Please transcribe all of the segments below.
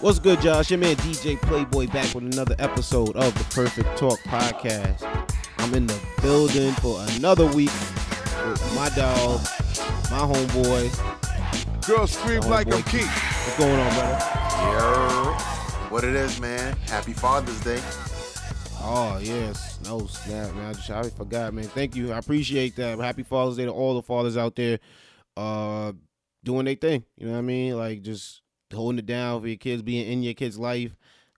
What's good, Josh? Your man DJ Playboy back with another episode of the Perfect Talk Podcast. I'm in the building for another week with my dog, my homeboy. Girl scream like I'm Keith. What's going on, brother? Yo, what it is, man? Happy Father's Day. Oh yes, no snap, man. I just I forgot, man. Thank you. I appreciate that. Happy Father's Day to all the fathers out there, uh, doing their thing. You know what I mean? Like just holding it down for your kids, being in your kids' life,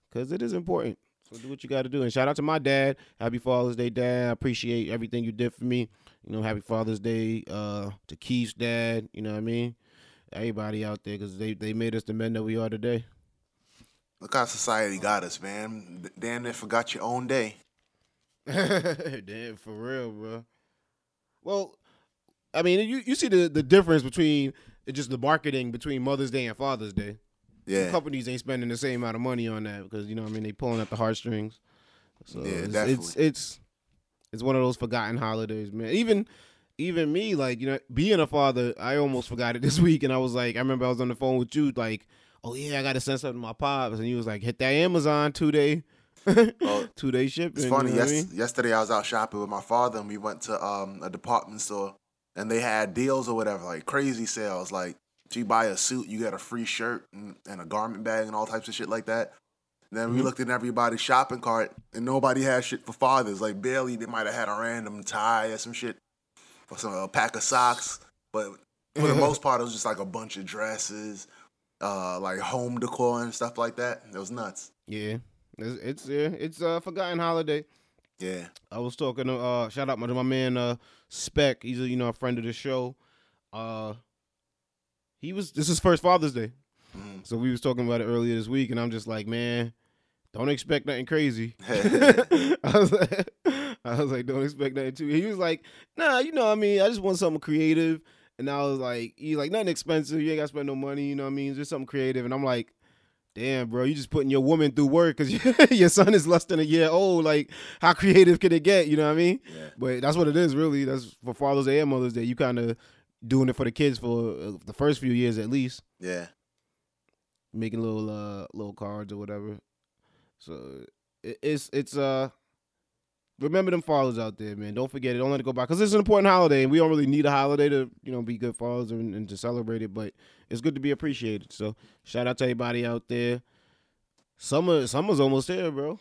because it is important. So do what you got to do. And shout out to my dad. Happy Father's Day, Dad. I appreciate everything you did for me. You know, Happy Father's Day uh, to Keith's dad. You know what I mean? Everybody out there, because they they made us the men that we are today. Look how society got us, man. Damn they forgot your own day. Damn, for real, bro. Well, I mean, you, you see the, the difference between just the marketing between Mother's Day and Father's Day. Yeah, Companies ain't spending the same amount of money on that because you know, what I mean, they pulling at the heartstrings. So Yeah, it's, definitely. it's it's it's one of those forgotten holidays, man. Even even me, like you know, being a father, I almost forgot it this week, and I was like, I remember I was on the phone with you, like, oh yeah, I got to send something to my pops, and you was like, hit that Amazon two day, Oh, two day shipping. It's funny. You know what I yes, mean? yesterday I was out shopping with my father, and we went to um, a department store, and they had deals or whatever, like crazy sales. Like, you buy a suit, you get a free shirt and, and a garment bag and all types of shit like that. then we Mhm. looked in everybody's shopping cart, and nobody had shit for fathers. Like, barely they might have had a random tie or some shit, or some a pack of socks. But for the most part, it was just like a bunch of dresses, uh, like home decor and stuff like that. It was nuts. Yeah, it's it's yeah, it's a forgotten holiday. Yeah. I was talking to uh shout out to my man uh Spec. He's a you know a friend of the show. Uh he was this is first Father's Day. Mhm. So we was talking about it earlier this week and I'm just like, man, don't expect nothing crazy. I was like, I was like, don't expect nothing too. He was like, nah, you know what I mean, I just want something creative. And I was like, he's like, nothing expensive, you ain't gotta spend no money, you know what I mean? Just something creative. And I'm like, damn, bro, you just putting your woman through work because your son is less than a year old. Like, how creative can it get? You know what I mean? Yeah. But that's what it is, really. That's for Father's Day and Mother's Day. You kind of doing it for the kids for uh, the first few years at least, Yeah. making little uh little cards or whatever. So it, it's it's uh remember them fathers out there, man. Don't forget it. Don't let it go by because it's an important holiday, and we don't really need a holiday to you know be good fathers and, and to celebrate it. But it's good to be appreciated. So shout out to everybody out there. Summer summer's almost here, bro.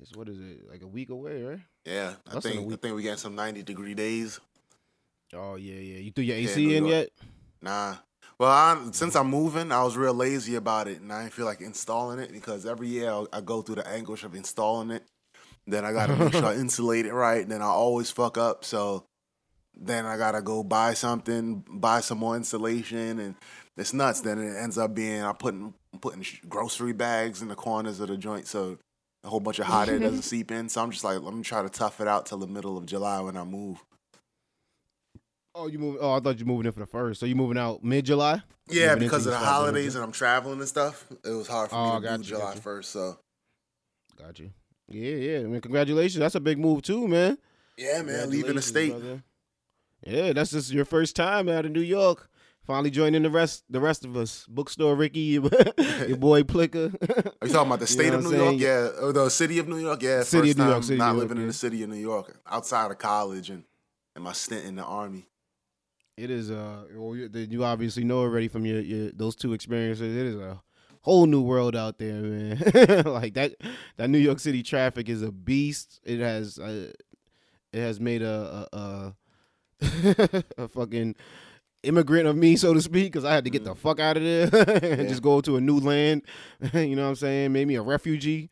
It's what is it like a week away, right? Yeah, I Less a think I think we getting some ninety degree days. Oh yeah, yeah. You threw your Yeah, AC New in York. yet? Nah. Well, I'm, since I'm moving, I was real lazy about it, and I didn't feel like installing it because every year I'll- I go through the anguish of installing it. Then I gotta make sure I insulate it right, and then I always fuck up. So then I gotta go buy something, buy some more insulation, and it's nuts. Then it ends up being I'm putting I'm putting grocery bags in the corners of the joint, so a whole bunch of hot air doesn't seep in. So I'm just like, let me try to tough it out till the middle of July when I move. Oh, you moving? Oh, I thought you moving in for the first. So you moving out mid July? Yeah, because of the you holidays and I'm traveling and stuff. It was hard for Oh, me to got do you, July first. So Got you. Yeah, yeah. I mean, congratulations. That's a big move too, man. yeah, man, leaving the state. brother. Yeah, that's just your first time out of New York. Finally joining the rest, the rest of us. Bookstore Ricky, your, your boy Plicker. Are you talking about the You state know of New I'm York? Yeah, or the city of New York. Yeah, City first of New York, time city of not New living York, in yeah. the city of New York, outside of college and and my stint in the army. It is uh well you, you obviously know already from your, your those two experiences. It is a whole new world out there, man. like that that New York City traffic is a beast. It has uh, it has made a a, a, a fucking immigrant of me, so to speak, because I had to get the fuck out of there and Yeah. just go to a new land. you know what I'm saying? Made me a refugee.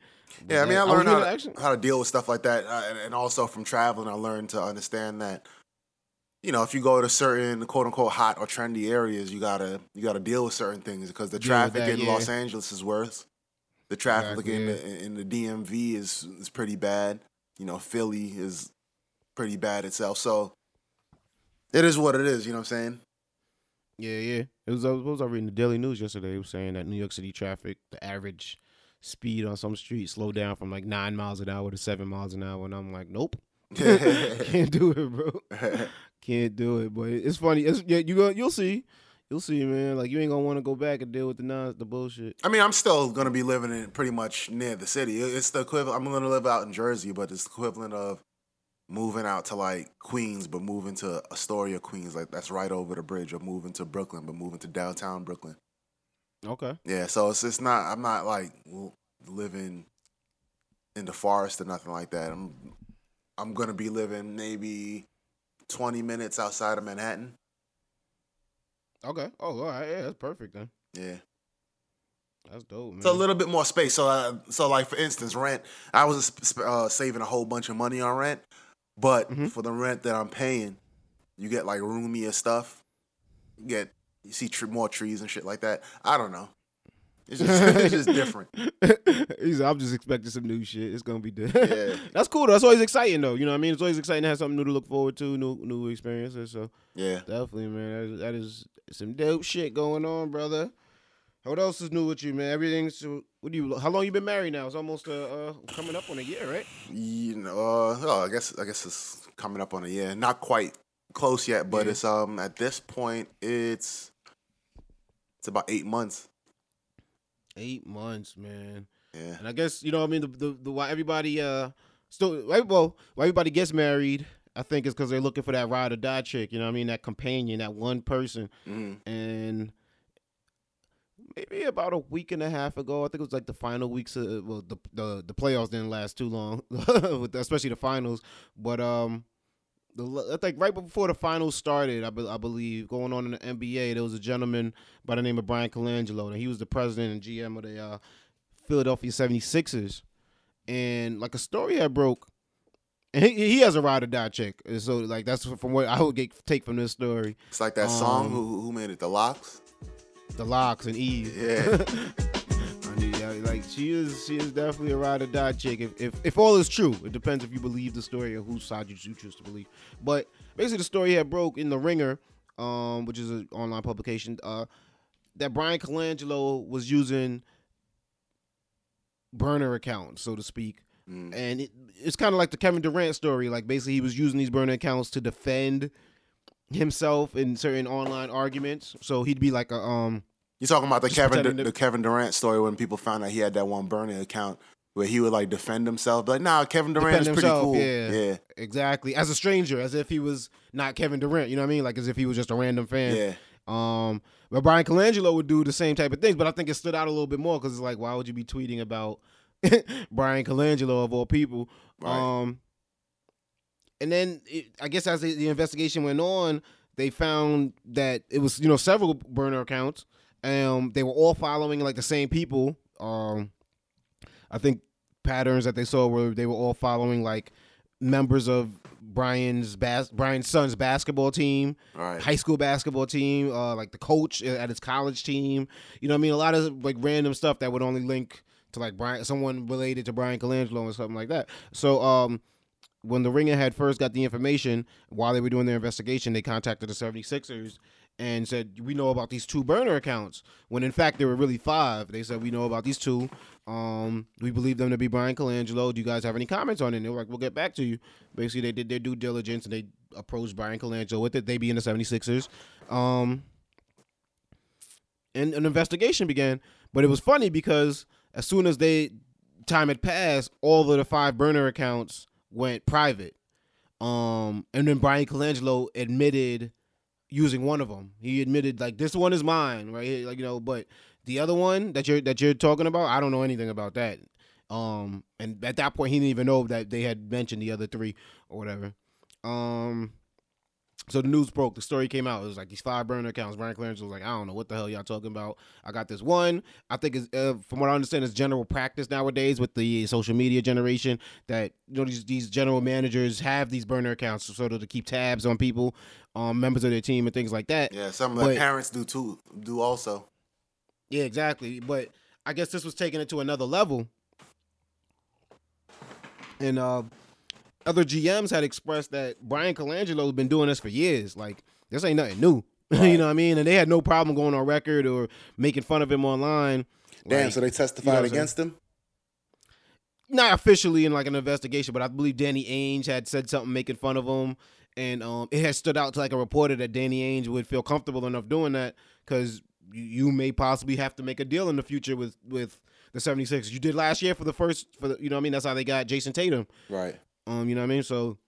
Yeah, I mean, I was learned how to, how to deal with stuff like that, uh, and also from traveling, I learned to understand that, you know, if you go to certain quote unquote hot or trendy areas, you gotta you gotta deal with certain things because the traffic that, in yeah. Los Angeles is worse. The traffic Exactly, in, the, in the DMV is is pretty bad. You know, Philly is pretty bad itself. So it is what it is. You know what I'm saying? Yeah, yeah. It was. I was I reading the Daily News yesterday? It was saying that New York City traffic, the average speed on some streets slowed down from like nine miles an hour to seven miles an hour, and I'm like, nope, can't do it, bro. Can't do it. But it's funny. It's yeah. You go. You'll see. You'll see, man. Like you ain't gonna want to go back and deal with the non the bullshit. I mean, I'm still gonna be living in pretty much near the city. It's the equivalent. I'm gonna live out in Jersey, but it's the equivalent of moving out to like Queens, but moving to Astoria, Queens. Like that's right over the bridge, or moving to Brooklyn, but moving to downtown Brooklyn. Okay. Yeah, so it's it's not. I'm not like living in the forest or nothing like that. I'm I'm gonna be living maybe 20 minutes outside of Manhattan. Okay. Oh, all right. Yeah, that's perfect then. Yeah. That's dope, man. It's a little bit more space. So, uh, so like for instance, rent. I was uh, saving a whole bunch of money on rent, but Mhm. for the rent that I'm paying, you get like roomier stuff. You get you see tr- more trees and shit like that. I don't know. It's just, it's just different. He's, I'm just expecting some new shit. It's gonna be different. Yeah. That's cool. though. That's always exciting though. You know what I mean? It's always exciting to have something new to look forward to, new new experiences. So Yeah. definitely, man, that is, that is some dope shit going on, brother. What else is new with you, man? Everything's. What do you? How long you been married now? It's almost uh, uh coming up on a year, right? You know, uh, oh, I guess I guess it's coming up on a year. Not quite close yet, but Yeah. it's um at this point it's it's about eight months. Eight months, man. Yeah. And I guess you know, what I mean, the the, the why everybody uh still well, why everybody gets married. I think is because they're looking for that ride or die chick. You know what I mean? That companion, that one person. hmm And maybe about a week and a half ago, I think it was like the final weeks. Of, well, the the the playoffs didn't last too long, especially the finals. But um, the I think right before the finals started, I, be, I believe going on in the NBA, there was a gentleman by the name of Bryan Colangelo, and he was the president and GM of the uh, Philadelphia 76ers. And like a story had broke. And he, he has a ride or die chick, and so like that's from what I would get take from this story. It's like that song. Um, Who who made it? The LOX. the LOX and Eve. Yeah. I yeah, like she is, she is definitely a ride or die chick. If, if if all is true, it depends if you believe the story or whose side you you choose to believe. But basically, the story had broke in the Ringer, um, which is an online publication, uh, that Bryan Colangelo was using burner accounts, so to speak, Mm. and it, it's kind of like the Kevin Durant story. Like basically, he was using these burner accounts to defend himself in certain online arguments. So he'd be like a um. You talking about the Just Kevin the to- Kevin Durant story when people found out he had that one burner account where he would like defend himself, like nah, Kevin Durant Defend is pretty himself, cool. yeah. yeah, Exactly. As a stranger, as if he was not Kevin Durant. You know what I mean? Like as if he was just a random fan. yeah. Um, but Bryan Colangelo would do the same type of things, but I think it stood out a little bit more because it's like, why would you be tweeting about Bryan Colangelo of all people? Right. Um, and then it, I guess as the investigation went on, they found that it was you know several burner accounts. Um, they were all following like the same people. Um, I think patterns that they saw were they were all following like members of Bryan's bas- Bryan's son's basketball team, Right. high school basketball team, uh, like the coach at his college team. You know what I mean? A lot of like random stuff that would only link to like Bryan, someone related to Bryan Colangelo or something like that. So um, when the Ringer had first got the information while they were doing their investigation, they contacted the 76ers and said, "We know about these two burner accounts." When in fact there were really five. They said, "We know about these two. Um, we believe them to be Bryan Colangelo. Do you guys have any comments on it?" And they were like, "We'll get back to you." Basically, they did their due diligence and they approached Bryan Colangelo with it. They being the 76ers. Um, and an investigation began. But it was funny because as soon as they time had passed, all of the five burner accounts went private. Um, and then Bryan Colangelo admitted using one of them. He admitted like this one is mine, right? here," Like you know, but the other one that you're that you're talking about, I don't know anything about that. Um, and at that point, he didn't even know that they had mentioned the other three or whatever. Um, so the news broke. The story came out. It was like these five burner accounts. Bryan Clarence was like, I don't know what the hell y'all talking about. I got this one. I think, it's, uh, from what I understand, it's general practice nowadays with the social media generation that you know these these general managers have these burner accounts sort of to keep tabs on people, um, members of their team and things like that. Yeah, some of the parents do too. Do also. Yeah, exactly. But I guess this was taking it to another level. And uh, other GMs had expressed that Bryan Colangelo has been doing this for years. Like, this ain't nothing new. you know what I mean? And they had no problem going on record or making fun of him online. Damn. Like, so they you know testified against him. not officially in like an investigation, but I believe Danny Ainge had said something making fun of him. and um, it has stood out to like a reporter that Danny Ainge would feel comfortable enough doing that because you, you may possibly have to make a deal in the future with with the 76ers. You did last year for the first for the you know what I mean that's how they got Jayson Tatum. Right. Um, you know what I mean? So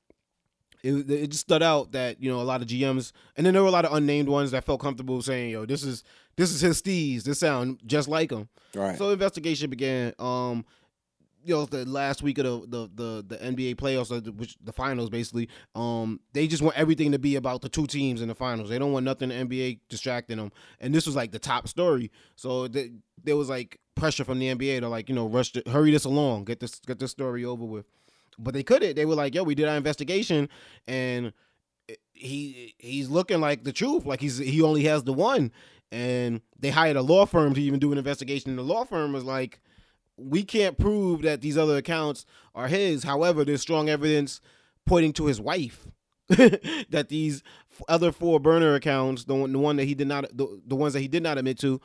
it, it just stood out that you know a lot of GMs, and then there were a lot of unnamed ones that felt comfortable saying, "Yo, this is this is his steez. This sound just like him." Right. So investigation began. Um, you know, the last week of the the the, the NBA playoffs, which the finals basically. Um, they just want everything to be about the two teams in the finals. They don't want nothing the NBA distracting them. And this was like the top story. So th- there was like pressure from the NBA to like you know rush, to, hurry this along, get this get this story over with but they couldn't. They were like, "Yo, we did our investigation, and he he's looking like the truth. Like he's he only has the one." And they hired a law firm to even do an investigation. And the law firm was like, "We can't prove that these other accounts are his. However, there's strong evidence pointing to his wife." that these other four burner accounts, the one, the one that he did not, the, the ones that he did not admit to,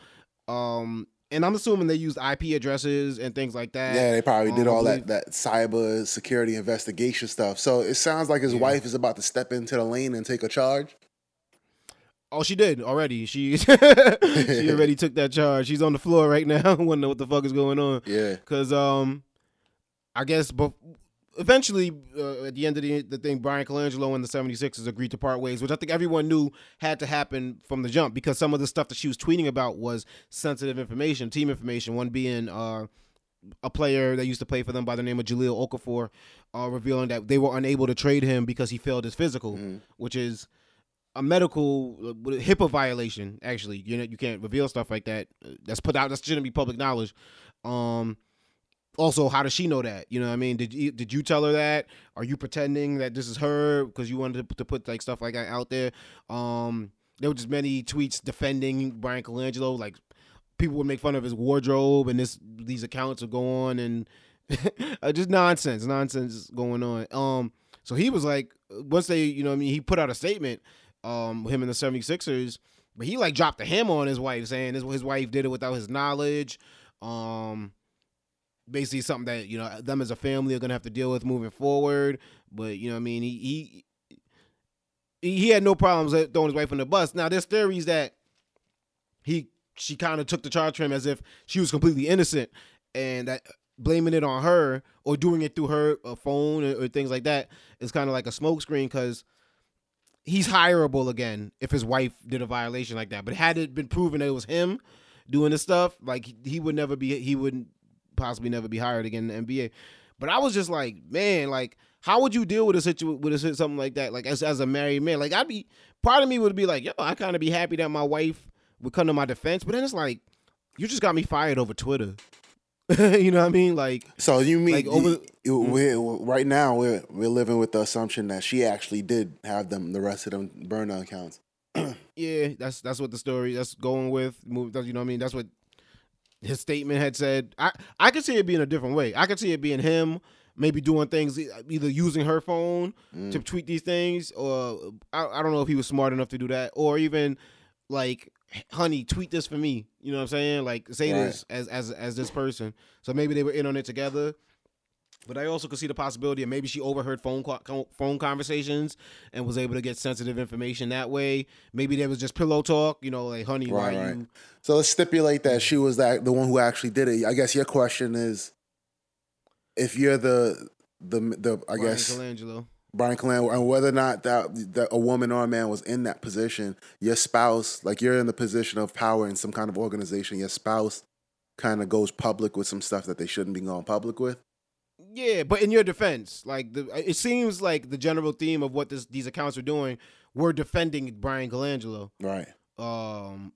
um, and I'm assuming they used IP addresses and things like that. Yeah, they probably did Um, all that that cyber security investigation stuff. So it sounds like his Yeah. wife is about to step into the lane and take a charge. Oh, she did already. She she already took that charge. She's on the floor right now, wondering what the fuck is going on. Yeah. Cause um, I guess, but eventually, uh, at the end of the, the thing, Bryan Colangelo and the 76ers agreed to part ways, which I think everyone knew had to happen from the jump because some of the stuff that she was tweeting about was sensitive information, team information. One being uh, a player that used to play for them by the name of Jahlil Okafor, uh, revealing that they were unable to trade him because he failed his physical, Mhm. which is a medical uh, HIPAA violation. Actually, you know you can't reveal stuff like that. That's put out. That shouldn't be public knowledge. Um, also, how does she know that? You know, what I mean, did you did you tell her that? Are you pretending that this is her because you wanted to, to put like stuff like that out there? Um, there were just many tweets defending Bryan Colangelo. Like people would make fun of his wardrobe, and this these accounts would go on and uh, just nonsense, nonsense going on. Um, so he was like, once they, you know, I mean, he put out a statement. Um, him and the 76ers, but he like dropped the hammer on his wife, saying his his wife did it without his knowledge. Um, basically something that you know them as a family are gonna have to deal with moving forward. But you know, I mean, he he he had no problems throwing his wife on the bus. Now, there's theories that he she kind of took the charge for him as if she was completely innocent, and that blaming it on her or doing it through her uh, phone or, or things like that is kind of like a smokescreen because he's hireable again if his wife did a violation like that. But had it been proven that it was him doing the stuff, like he- would never be, he would possibly never be hired again in the NBA. But I was just like, man, like how would you deal with a situation with a, something like that? Like as as a married man, like I'd be part of me would be like, yo, I kind of be happy that my wife would come to my defense. But then it's like, you just got me fired over Twitter. you know what I mean? Like, So you mean Like, over- you- mm-hmm. we're, right now we're we're living with the assumption that she actually did have them the rest of them burner accounts. yeah, that's that's what the story that's going with. Move, you know what I mean? That's what his statement had said. I I could see it being a different way. I could see it being him maybe doing things either using her phone Mm. to tweet these things, or I, I don't know if he was smart enough to do that, or even like, honey, tweet this for me. You know what I'm saying? Like, say Right. this as as as this person. So maybe they were in on it together. But I also could see the possibility of maybe she overheard phone co- phone conversations and was able to get sensitive information that way. Maybe there was just pillow talk, you know, like honey, why Right, right. you? So let's stipulate that she was that the one who actually did it. I guess your question is, if you're the the the I Bryan guess Colangelo. Bryan Calan, and whether or not that, that a woman or a man was in that position, your spouse, like you're in the position of power in some kind of organization, your spouse kind of goes public with some stuff that they shouldn't be going public with. Yeah, but in your defense, like the it seems like the general theme of what this these accounts are doing, we're defending Bryan Colangelo. Right. um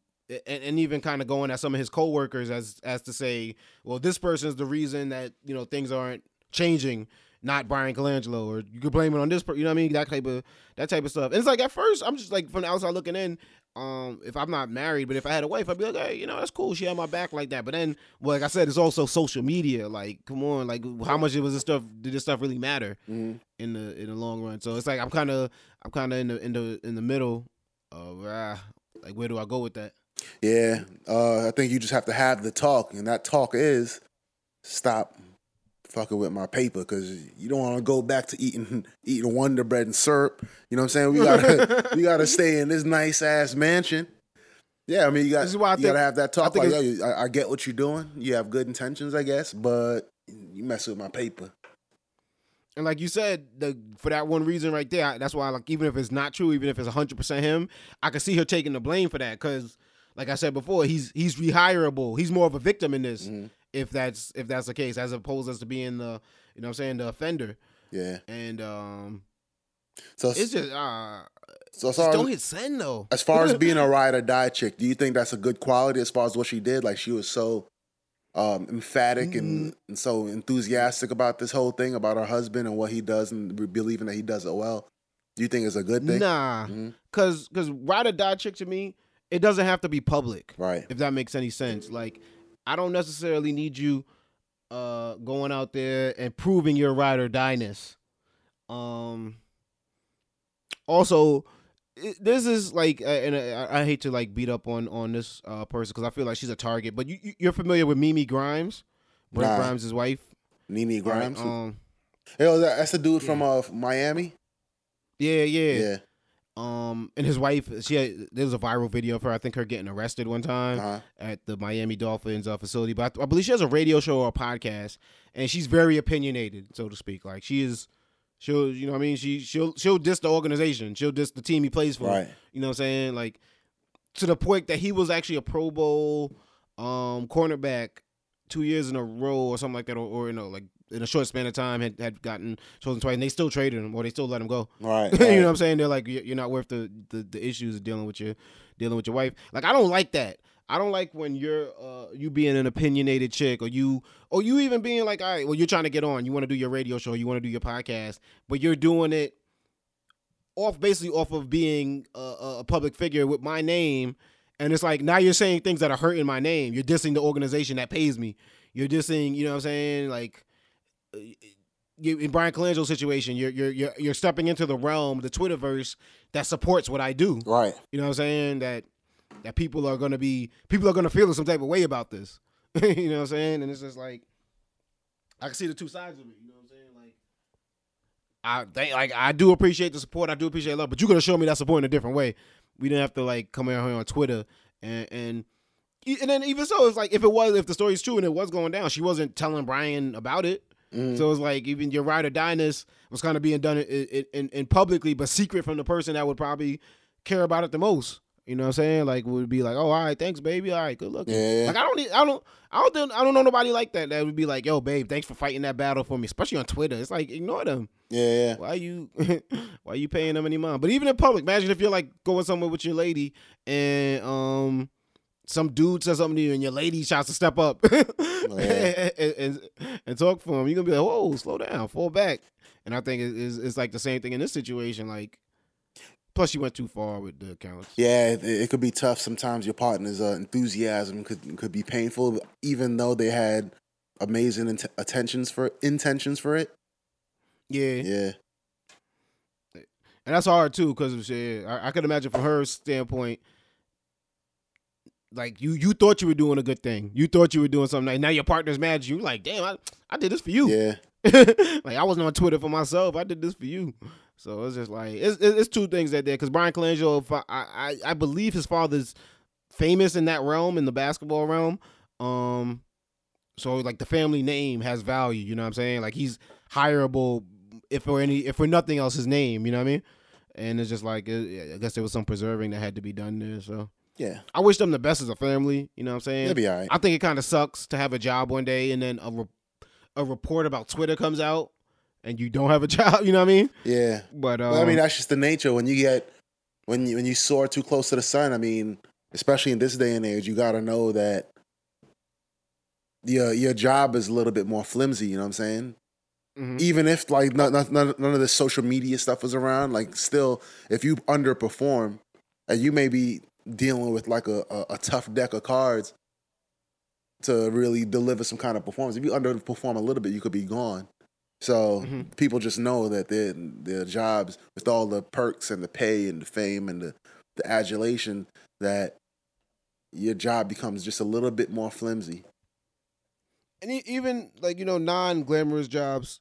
and, and even kind of going at some of his coworkers as as to say, well, this person is the reason that you know things aren't changing, not Bryan Colangelo, or you could blame it on this. Per- you know what I mean? That type of that type of stuff. And it's like at first, I'm just like from the outside looking in. Um, if I'm not married, but if I had a wife, I'd be like, hey, you know, that's cool. She had my back like that. But then, well, like I said, it's also social media. Like, come on, like how much was this stuff? Did this stuff really matter hmm in the in the long run? So it's like I'm kind of I'm kind of in the in the in the middle of ah, like where do I go with that? Yeah. Uh, I think you just have to have the talk, and that talk is stop fucking with my paper because you don't want to go back to eating eating Wonder Bread and syrup. You know what I'm saying? We gotta we gotta stay in this nice ass mansion. Yeah, I mean you got This is why I you think- gotta have that talk think like, yo, I, I get what you're doing. You have good intentions, I guess, but you mess with my paper. And like you said, the for that one reason right there, I- that's why like even if it's not true, even if it's hundred percent him, I can see her taking the blame for that because, like I said before, he's he's rehirable. He's more of a victim in this, Mhm. If that's if that's the case, as opposed as to being the you know what I'm saying the offender. Yeah. And um, So it's just uh, so sorry, don't hit send though. as far as being a ride or die chick, do you think that's a good quality as far as what she did? Like she was so um, emphatic and, and so enthusiastic about this whole thing about her husband and what he does and believing that he does it well. Do you think it's a good thing? Nah, Mhm. cause cause ride or die chick to me, it doesn't have to be public. Right. if that makes any sense. Like, I don't necessarily need you uh going out there and proving your ride or die-ness. Um also it, this is like uh, and I, I hate to like beat up on on this uh person because I feel like she's a target, but you you- you're familiar with Mimi Grimes? Brent Nah. Grimes' wife. Nene Grimes. Right, um Yo, that's the dude from uh, Miami. yeah, yeah. Yeah. Um and his wife she had, there was a viral video of her I think her getting arrested one time. Uh-huh. at the Miami Dolphins uh, facility. But I, I believe she has a radio show or a podcast, and she's very opinionated, so to speak. Like she is, she'll, you know, what I mean, she she'll she'll diss the organization, she'll diss the team he plays for. Right. You know what I'm saying? Like to the point that he was actually a Pro Bowl um cornerback two years in a row or something like that, or, or you know, like in a short span of time had, had gotten chosen twice, and they still traded him or they still let him go. Right. you know what I'm saying? They're like, "You- you're not worth the, the the issues of dealing with your dealing with your wife. Like, I don't like that. I don't like when you're uh you being an opinionated chick or you or you even being like, all right, well, you're trying to get on, you want to do your radio show, you want to do your podcast, but you're doing it off basically off of being a, a- public figure with my name. And it's like now you're saying things that are hurting my name. You're dissing the organization that pays me. You're dissing, you know what I'm saying? Like you, in Bryan Colangelo's situation, you're you're you're you're stepping into the realm, the Twitterverse that supports what I do. Right. You know what I'm saying? That that people are gonna be people are gonna feel some type of way about this. you know what I'm saying? And it's just like I can see the two sides of it. You know what I'm saying? Like I think like I do appreciate the support. I do appreciate love, but you're gonna show me that support in a different way. We didn't have to like come out here on Twitter and and and then even so, it's like if it was if the story's true and it was going down, she wasn't telling Bryan about it. Mhm. So it's like even your ride or die-ness was kind of being done in, in, in, publicly, but secret from the person that would probably care about it the most. You know what I'm saying? Like would be like, oh, all right, thanks, baby. All right, good luck. Yeah. Like I don't need, I don't, I don't, think- I don't know nobody like that. That would be like, yo, babe, thanks for fighting that battle for me, especially on Twitter. It's like ignore them. Yeah. Yeah. Why you, why are you paying them any mind? But even in public, imagine if you're like going somewhere with your lady and um. Some dude says something to you, and your lady tries to step up and, and, and talk for him. You're gonna be like, "Whoa, slow down, fall back." And I think it's, it's like the same thing in this situation. Like, plus you went too far with the accounts. Yeah, it, it could be tough. Sometimes your partner's uh, enthusiasm could could be painful, even though they had amazing int- attentions for intentions for it. Yeah, Yeah, and that's hard too because shit. I, I could imagine from her standpoint, like you you thought you were doing a good thing. You thought you were doing something. Nice. Now your partner's mad at you. Like, damn, I, I did this for you. yeah, like I wasn't on Twitter for myself. I did this for you. So it's just like it's it's it's two things that there because Bryan Colangelo, I, I I believe his father's famous in that realm in the basketball realm. Um, so like the family name has value. You know what I'm saying? Like he's hireable if for any if for nothing else his name. You know what I mean? And it's just like I guess there was some preserving that had to be done there. So yeah. I wish them the best as a family. You know what I'm saying? It'll be all right. I think it kind of sucks to have a job one day and then a re- a report about Twitter comes out and you don't have a job. You know what I mean? Yeah, But uh, Well, I mean that's just the nature when you get when you when you soar too close to the sun. I mean, especially in this day and age, you got to know that your your job is a little bit more flimsy. You know what I'm saying? mhm. even if like none, none, none of the social media stuff was around, like still, if you underperform, and you may be dealing with like a, a, a tough deck of cards to really deliver some kind of performance. If you underperform a little bit, you could be gone. So Mhm. people just know that their their jobs, with all the perks and the pay and the fame and the, the adulation, that your job becomes just a little bit more flimsy. and even like you know non glamorous jobs,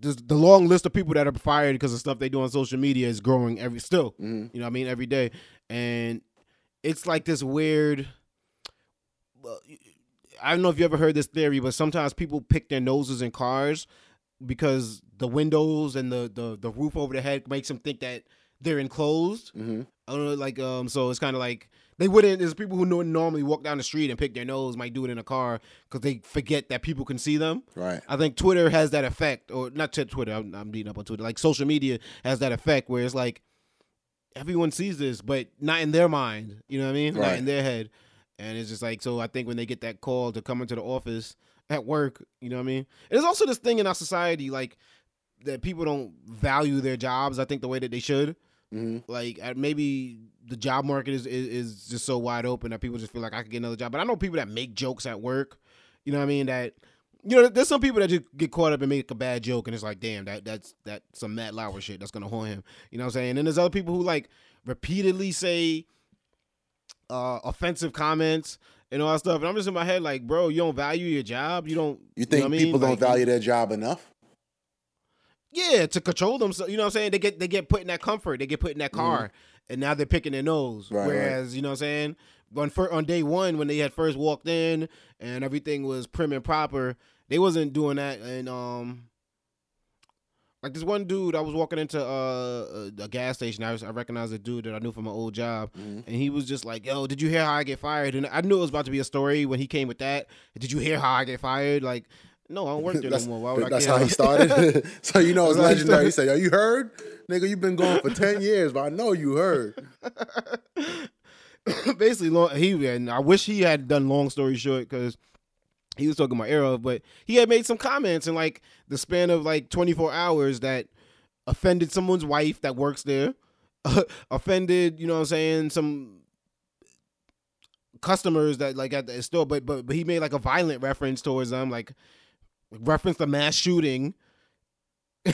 just the long list of people that are fired because of stuff they do on social media is growing every still. hmm You know what I mean? Every day. And it's like this weird well, I don't know if you ever heard this theory, but sometimes people pick their noses in cars because the windows and the the, the roof over the head makes them think that they're enclosed. hmm I don't know, like um, so it's kind of like they wouldn't. There's people who normally walk down the street and pick their nose might do it in a car because they forget that people can see them. Right. I think Twitter has that effect, or not Twitter. I'm, I'm beating up on Twitter. Like social media has that effect where it's like everyone sees this, but not in their mind. You know what I mean? Not in their head. And it's just like so. I think when they get that call to come into the office at work, you know what I mean. And there's also this thing in our society like that people don't value their jobs. I think the way that they should hmm like maybe the job market is, is is just so wide open that people just feel like I could get another job. But I know people that make jokes at work. You know what I mean? That you know, there's some people that just get caught up and make a bad joke, and it's like, damn, that that's that's some Matt Lauer shit that's gonna haunt him. You know what I'm saying? And then there's other people who like repeatedly say uh offensive comments and all that stuff. And I'm just in my head like, bro, you don't value your job. You don't. You think know what I mean? people don't Like, value their job enough? Yeah, to control them. So you know what I'm saying? They get they get put in that comfort. They get put in that car, and now they're picking their nose. Mm-hmm. Right, right. Whereas you know what I'm saying? On fir- on day one when they had first walked in and everything was prim and proper, they wasn't doing that. And um, like this one dude, I was walking into uh, a, a gas station. I, was, I recognized a dude that I knew from my old job, Mhm. and he was just like, "Yo, did you hear how I get fired?" And I knew it was about to be a story when he came with that. Did you hear how I get fired? Like, no, I don't work there no that's more. Why would I that's care? how he started. so you know it's That's legendary. He said, "Yo, you heard, nigga? You've been going for ten years, but I know you heard." basically long, he and I wish he had done long story short because he was talking about era, but he had made some comments in like the span of like 24 hours that offended someone's wife that works there, offended, you know what I'm saying, some customers that like at the store, but but but he made like a violent reference towards them, like reference the mass shooting.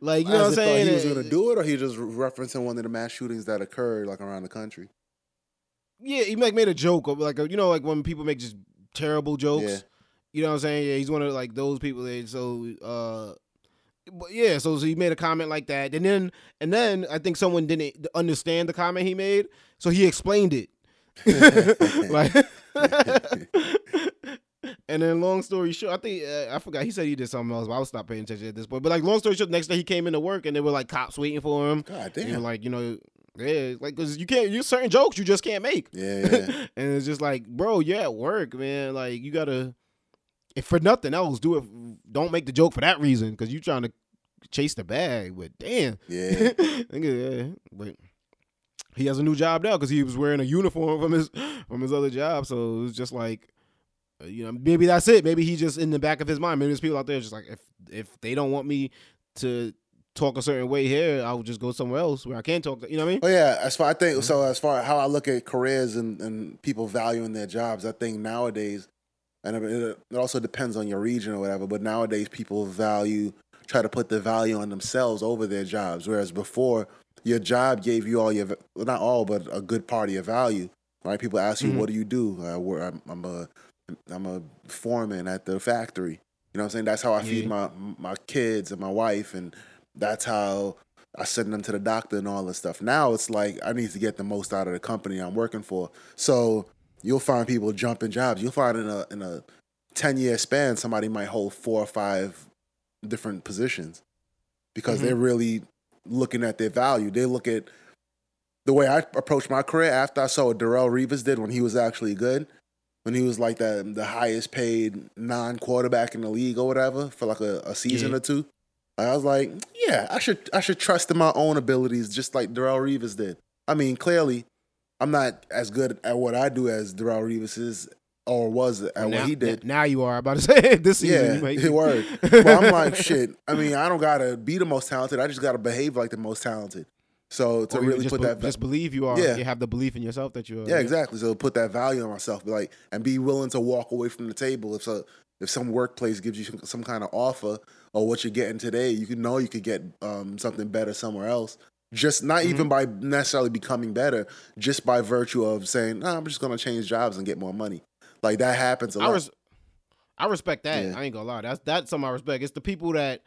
like you know what I'm As uh, saying? He was gonna do it, or he just referencing one of the mass shootings that occurred like around the country. Yeah, he like made a joke of like a, you know like when people make just terrible jokes. Yeah. You know what I'm saying? Yeah, he's one of like those people. That, so uh, but yeah, so, so he made a comment like that, and then and then I think someone didn't understand the comment he made, so he explained it. like, and then long story short, I think uh, I forgot he said he did something else, but I was stop paying attention at this point. But like long story short, next day he came into work and there were like cops waiting for him. God damn. like you know, yeah, like because you can't, you certain jokes you just can't make. Yeah, yeah. and it's just like, bro, you're at work, man. Like you gotta, if for nothing else, do it. Don't make the joke for that reason because you trying to chase the bag. But damn, yeah. Yeah. But he has a new job now because he was wearing a uniform from his from his other job. So it was just like, uh, you know, maybe that's it. Maybe he just in the back of his mind. Maybe there's people out there just like, if if they don't want me to talk a certain way here, I'll just go somewhere else where I can talk. You know what I mean? Oh yeah, as far I think so. As far how I look at careers and, and people valuing their jobs, I think nowadays, and it, also depends on your region or whatever. But nowadays, people value try to put the value on themselves over their jobs, whereas before your job gave you all your well, not all, but a good part of your value. Right? People ask you, Mhm. "What do you do?" I work, I'm, I'm a I'm a foreman at the factory. You know what I'm saying? That's how I feed Yeah. my my kids and my wife, and that's how I send them to the doctor and all this stuff. Now it's like I need to get the most out of the company I'm working for. So you'll find people jumping jobs. You'll find in a in a ten year span somebody might hold four or five different positions because Mhm. they're really looking at their value. They look at the way I approached my career after I saw what Darrelle Revis did when he was actually good. When he was like the the highest paid non quarterback in the league or whatever for like a, a season Yeah. or two. I was like, yeah, I should I should trust in my own abilities just like Darrelle Revis did. I mean, clearly, I'm not as good at what I do as Darrelle Revis is or was at now, what he did. Now you are about to say this season. Yeah, it word. But I'm like, shit. I mean, I don't gotta be the most talented. I just gotta behave like the most talented. So to Or really put be- that, just believe you are. Yeah. You have the belief in yourself that you are. yeah, exactly. So put that value on myself, like, and be willing to walk away from the table if so, if some workplace gives you some, some kind of offer or what you're getting today, you can know you could get um, something better somewhere else. Just not even by necessarily becoming better, just by virtue of saying, nah, I'm just gonna change jobs and get more money. Like that happens a I lot. res- I respect that. Yeah. I ain't gonna lie. That's that's something I respect. It's the people that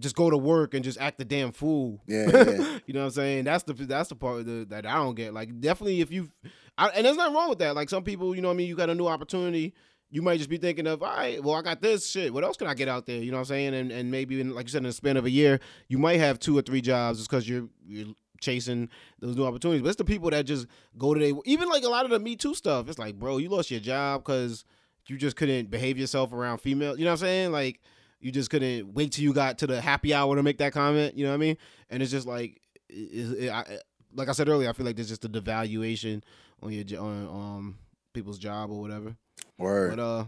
just go to work and just act the damn fool. Yeah, yeah. you know what I'm saying? That's the that's the part the, that I don't get. Like definitely if you I, and there's nothing wrong with that. Like some people, you know what I mean, you got a new opportunity, you might just be thinking of, all right, well, I got this shit. What else can I get out there? You know what I'm saying? And and maybe in, like you said, in the span of a year, you might have two or three jobs just because you're you're chasing those new opportunities. But it's the people that just go to they even like a lot of the Me Too stuff. It's like, bro, you lost your job because you just couldn't behave yourself around females. You know what I'm saying? Like you just couldn't wait till you got to the happy hour to make that comment. You know what I mean? And it's just like, it, it, I, like I said earlier, I feel like there's just a devaluation on your on um people's job or whatever. Word. But uh,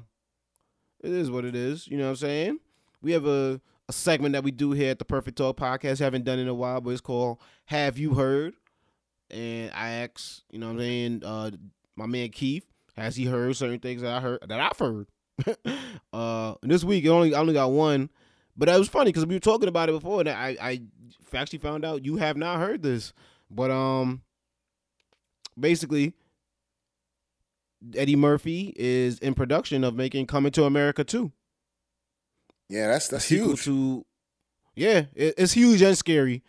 it is what it is. You know what I'm saying? We have a, a segment that we do here at the Perfect Talk Podcast. Haven't done in a while, but it's called Have You Heard? And I ask, you know what I'm saying, uh, my man Keith, has he heard certain things that I heard that I've heard? uh, this week, it only I only got one, but it was funny because we were talking about it before, and I I actually found out you have not heard this, but um, basically, Eddie Murphy is in production of making Coming to America 2. Yeah, that's that's huge. To, yeah, it, it's huge and scary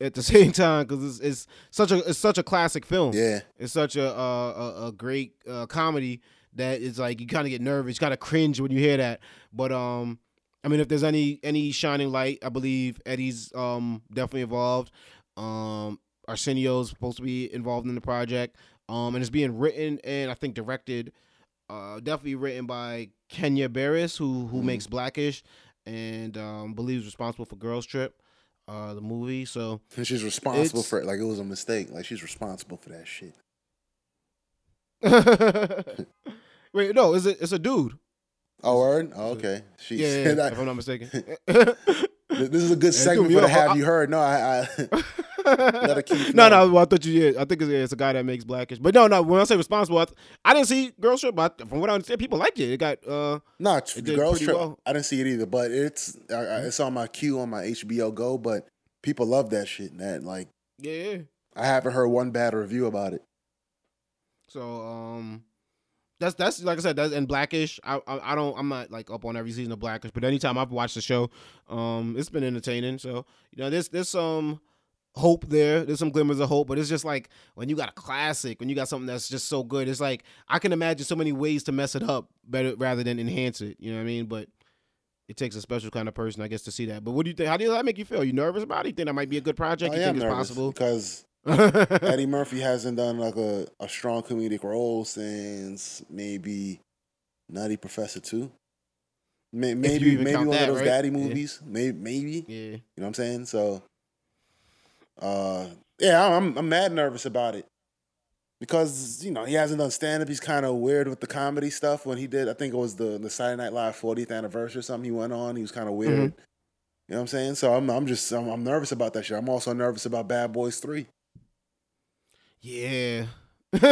at the same time because it's, it's such a it's such a classic film. Yeah. It's such a a, a, a great uh, comedy that it's like you kind of get nervous, you kind of cringe when you hear that. But um, I mean, if there's any any shining light, I believe Eddie's um definitely involved. Um, Arsenio's supposed to be involved in the project. Um, and it's being written and I think directed. Uh, definitely written by Kenya Barris, who who Mhm. makes Blackish, and um, believes responsible for Girls Trip, uh, the movie. So And she's responsible for it. Like it was a mistake. Like she's responsible for that shit. wait, no, it's a it's a dude. Oh, word? Oh, okay. She Yeah, said yeah, if I'm not mistaken. This is a good segment for the have I- you heard? No, I, I Let her keep no, no, well, I thought you. Yeah, I think it's, it's a guy that makes Blackish, but no, no. When I say responsible, I, th- I didn't see Girls Trip, but from what I understand, people like it. It got uh, no, It the did girls trip. well. I didn't see it either, but it's I, I, it's on my queue on my HBO Go. But people love that shit. And that like yeah, yeah. I haven't heard one bad review about it. So um, that's that's like I said, that's and Blackish. I, I I don't I'm not like up on every season of Blackish, but anytime I've watched the show, um, it's been entertaining. So you know, there's there's some hope there. There's some glimmers of hope, but it's just like when you got a classic, when you got something that's just so good, it's like I can imagine so many ways to mess it up better rather than enhance it. You know what I mean? But it takes a special kind of person, I guess, to see that. But what do you think? How do that make you feel? You nervous about it? You think that might be a good project? I you am think it's nervous possible? because Eddie Murphy hasn't done like a, a strong comedic role since maybe Nutty Professor Two. May- Maybe maybe one that, of those right? daddy Yeah. movies. Maybe maybe yeah. you know what I'm saying. So, uh, yeah, I'm I'm mad nervous about it because you know he hasn't done stand up. He's kind of weird with the comedy stuff. When he did, I think it was the the Saturday Night Live 40th anniversary or something. He went on. He was kind of weird. Mm-hmm. You know what I'm saying? So I'm I'm just I'm, I'm nervous about that shit. I'm also nervous about Bad Boys Three. Yeah.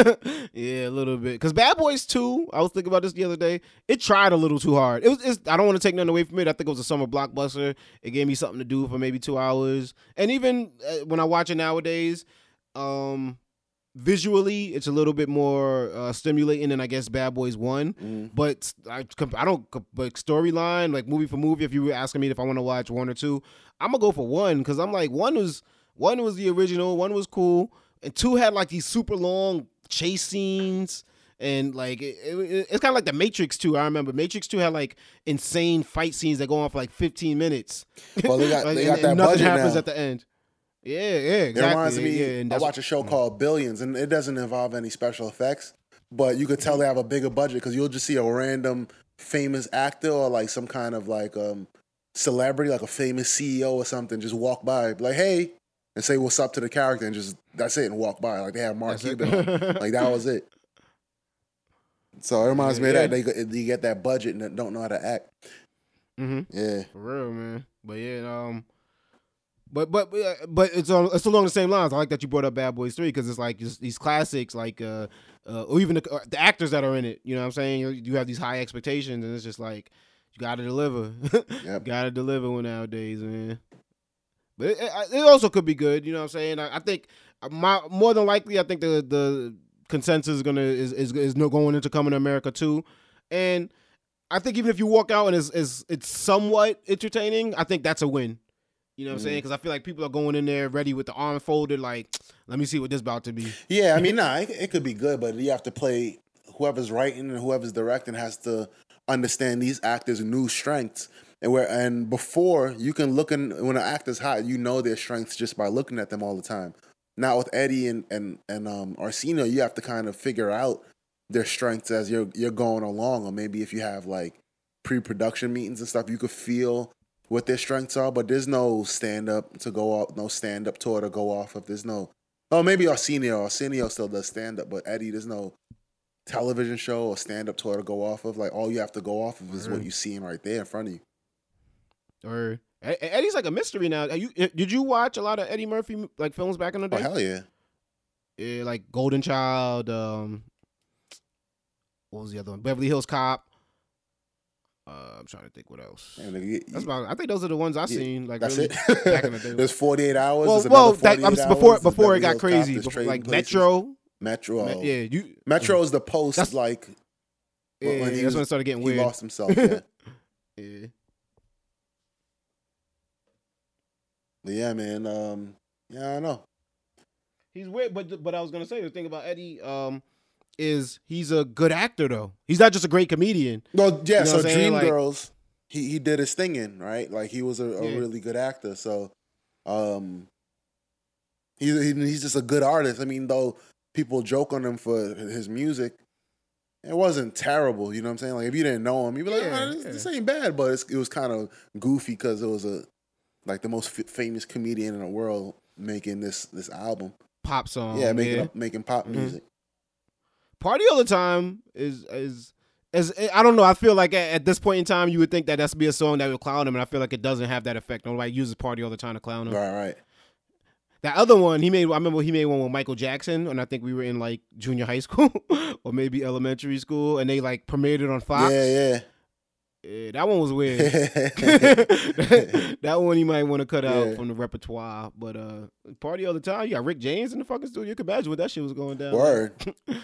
yeah, a little bit. Cause Bad Boys 2, I was thinking about this the other day. It tried a little too hard. It was I don't want to take nothing away from it. I think it was a summer blockbuster. It gave me something to do for maybe 2 hours. And even uh, when I watch it nowadays, um visually it's a little bit more uh, stimulating than I guess Bad Boys 1. Mm. But I, I don't, but storyline, like movie for movie, if you were asking me if I want to watch one or two, I'm gonna go for one because I'm like one was one was the original, one was cool, and two had like these super long chase scenes. And like it, it- it's kind of like the Matrix 2. I remember Matrix 2 had like insane fight scenes that go on for like 15 minutes. Well, they got- Like, they and- got that and nothing budget happens now. at the end. Yeah, yeah, It exactly. reminds me. yeah, and I watch a show called Billions, and it doesn't involve any special effects, but you could tell they have a bigger budget because you'll just see a random famous actor or like some kind of like um celebrity, like a famous CEO or something, just walk by, like hey, and say what's up to the character, and just that's it, and walk by. Like they have Mark. Cuban, like that was it. So it reminds me Yeah. of that they get that budget and don't know how to act. Mm-hmm. Yeah, For real, man. But yeah, um, but but but, but it's on it's along the same lines. I like that you brought up Bad Boys Three because it's like just these classics, like uh, uh, or even the, uh, the actors that are in it. You know what I'm saying? You, you have these high expectations, and it's just like you got to deliver. Yep. got to deliver one nowadays, man. But it, it, also could be good. You know what I'm saying? I, I think my more than likely, I think the the consensus is gonna is is, is no going into coming to America too, and I think even if you walk out and it's, it's it's somewhat entertaining, I think that's a win. You know what I'm saying? Mm. Because I feel like people are going in there ready with the arm folded, like, let me see what this about to be. Yeah, I mean, nah, it, it could be good, but you have to play. Whoever's writing and whoever's directing has to understand these actors' new strengths. And where and before you can look in when an actor's hot, you know their strengths just by looking at them all the time. Now with Eddie and and and um, Arsenio, you have to kind of figure out their strengths as you're you're going along, or maybe if you have like pre-production meetings and stuff, you could feel what their strengths are. But there's no stand up to go off, no stand up tour to go off of. There's no Oh, maybe Arsenio. Arsenio still does stand up, but Eddie, there's no television show or stand up tour to go off of. Like all you have to go off of is what Word. you seeing right there in front of you. Or Eddie's like a mystery now. Are you did you watch a lot of Eddie Murphy like films back in the day? Oh hell yeah! Yeah, like Golden Child. Um, what was the other one? Beverly Hills Cop. Uh, I'm trying to think what else. Man, you- That's about. I think those are the ones I Yeah, seen. Like that's really it. back in the day. There's 48 hours. well, well, another that, 48 I'm- before before it got crazy, before, like Places. Metro. Metro. Me- yeah, you. Metro is the post That's- like Yeah, when he that's was- when it started getting he weird. lost himself. Yeah. Yeah. But yeah, man. Um, yeah, I know. He's weird, but but I was gonna say the thing about Eddie um is he's a good actor though. He's not just a great comedian. Well, yeah. You know so what Like- Dreamgirls, he he did his thing in right. Like he was a, a Yeah. really good actor. So, um, he's he, he's just a good artist. I mean, though people joke on him for his music, it wasn't terrible. You know what I'm saying? Like if you didn't know him, you'd be like, Yeah, "Ah, this, yeah. this ain't bad. But it's, it was kind of goofy because it was a like the most f- famous comedian in the world making this this album. Pop song. yeah, making yeah. up making pop Mhm. music. Party all the time is is. As, I don't know. I feel like at, at this point in time, you would think that that's be a song that would clown him, and I feel like it doesn't have that effect. Nobody uses "Party All the Time" to clown him. Right, right. That other one he made, I remember he made one with Michael Jackson, and I think we were in like junior high school or maybe elementary school, and they like premiered it on Fox. Yeah, Yeah, that one was weird. that one you might want to cut out Yeah. from the repertoire. But uh party all the time. You got Rick James in the fucking studio. You can imagine what that shit was going down. Word.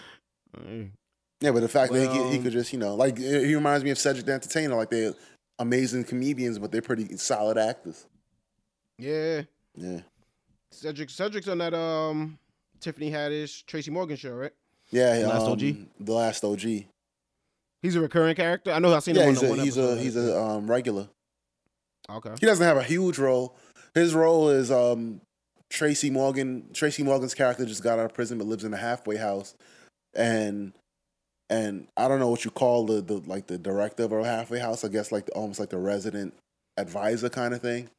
Yeah, but the fact that he, could, he could just, you know, like he reminds me of Cedric the Entertainer. Like they're amazing comedians, but they're pretty solid actors. Yeah. Yeah, Cedric Cedric's on that um Tiffany Haddish, Tracy Morgan show, right? yeah. The Last um, OG? The last OG. He's a recurring character. I know I've seen Yeah, him he's the a one he's a he's a um, regular. Okay. He doesn't have a huge role. His role is um, Tracy Morgan. Tracy Morgan's character just got out of prison but lives in a halfway house, and and I don't know what you call the, the like the director of a halfway house. I guess like the, almost like the resident advisor kind of thing.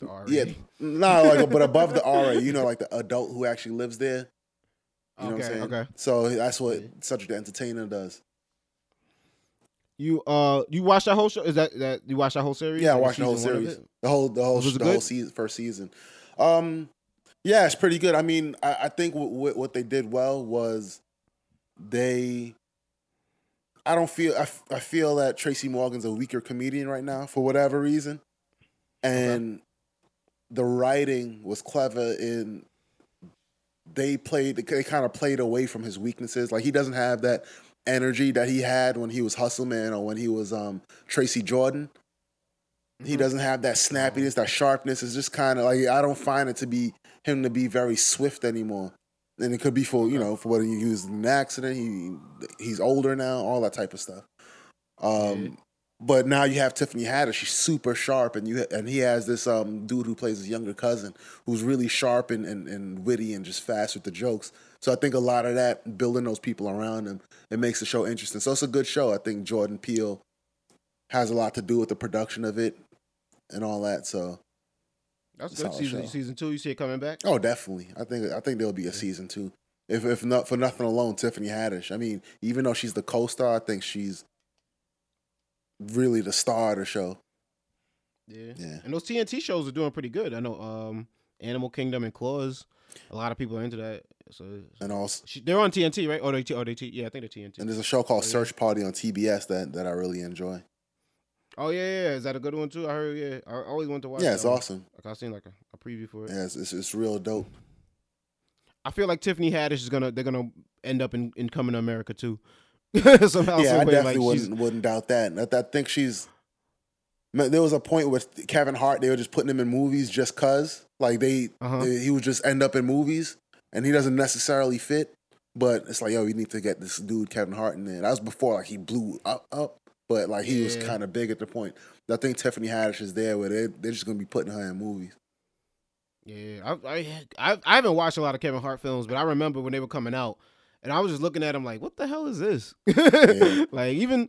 The RA. Yeah, no, like but above the RA, you know, like the adult who actually lives there. You know okay. what I'm saying? Okay. So that's what. Cedric the Entertainer does. You uh you watched that whole show? Is that that you watched that whole series? Yeah, I watched the whole season one of series, the whole the whole the whole season, first season. Um, yeah, it's pretty good. I mean, I, I think what, what what they did well was they. I don't feel I, f- I feel that Tracy Morgan's a weaker comedian right now for whatever reason, and the writing was clever in. They played they kind of played away from his weaknesses. Like he doesn't have that energy that he had when he was Hustle Man or when he was um, Tracy Jordan. He Mhm. doesn't have that snappiness, that sharpness. It's just kind of like I don't find it to be him to be very swift anymore. And it could be for you know for what he was in an accident. He he's older now, all that type of stuff. Um, Yeah. but now you have Tiffany Haddish. She's super sharp, and you and he has this um dude who plays his younger cousin, who's really sharp and, and, and witty and just fast with the jokes. So I think a lot of that building those people around him it makes the show interesting. So it's a good show. I think Jordan Peele has a lot to do with the production of it and all that. So That's good. Season show. season two. You see it coming back? oh, definitely. I think I think there'll be a season two. If if not for nothing alone, Tiffany Haddish. I mean, even though she's the co-star, I think she's really the star of the show. Yeah. Yeah. And those TNT shows are doing pretty good. I know um Animal Kingdom and Claws. A lot of people are into that. So And also, she, they're on TNT, right? Oh, they T- oh, they yeah, I think they're TNT. and there's a show called Oh, yeah. Search Party on TBS that that I really enjoy. Oh yeah, yeah, yeah. Is that a good one too? I heard. Yeah, I always want to watch. Yeah, it's awesome. Like I seen like a, a preview for it. Yeah, it's, it's it's real dope. I feel like Tiffany Haddish is gonna they're gonna end up in, in coming to America too. somehow. yeah, I way, definitely like, wouldn't wouldn't doubt that. I, I think she's. There was a point with Kevin Hart; they were just putting him in movies just cause, like they, Uh-huh. they- he would just end up in movies, and he doesn't necessarily fit. But it's like, yo, we need to get this dude Kevin Hart in there. That was before like he blew up, up, but like he was kind of big at the point. I think Tiffany Haddish is there where they they're just gonna be putting her in movies. Yeah, I, I I I haven't watched a lot of Kevin Hart films, but I remember when they were coming out, and I was just looking at him like, "What the hell is this?" like even.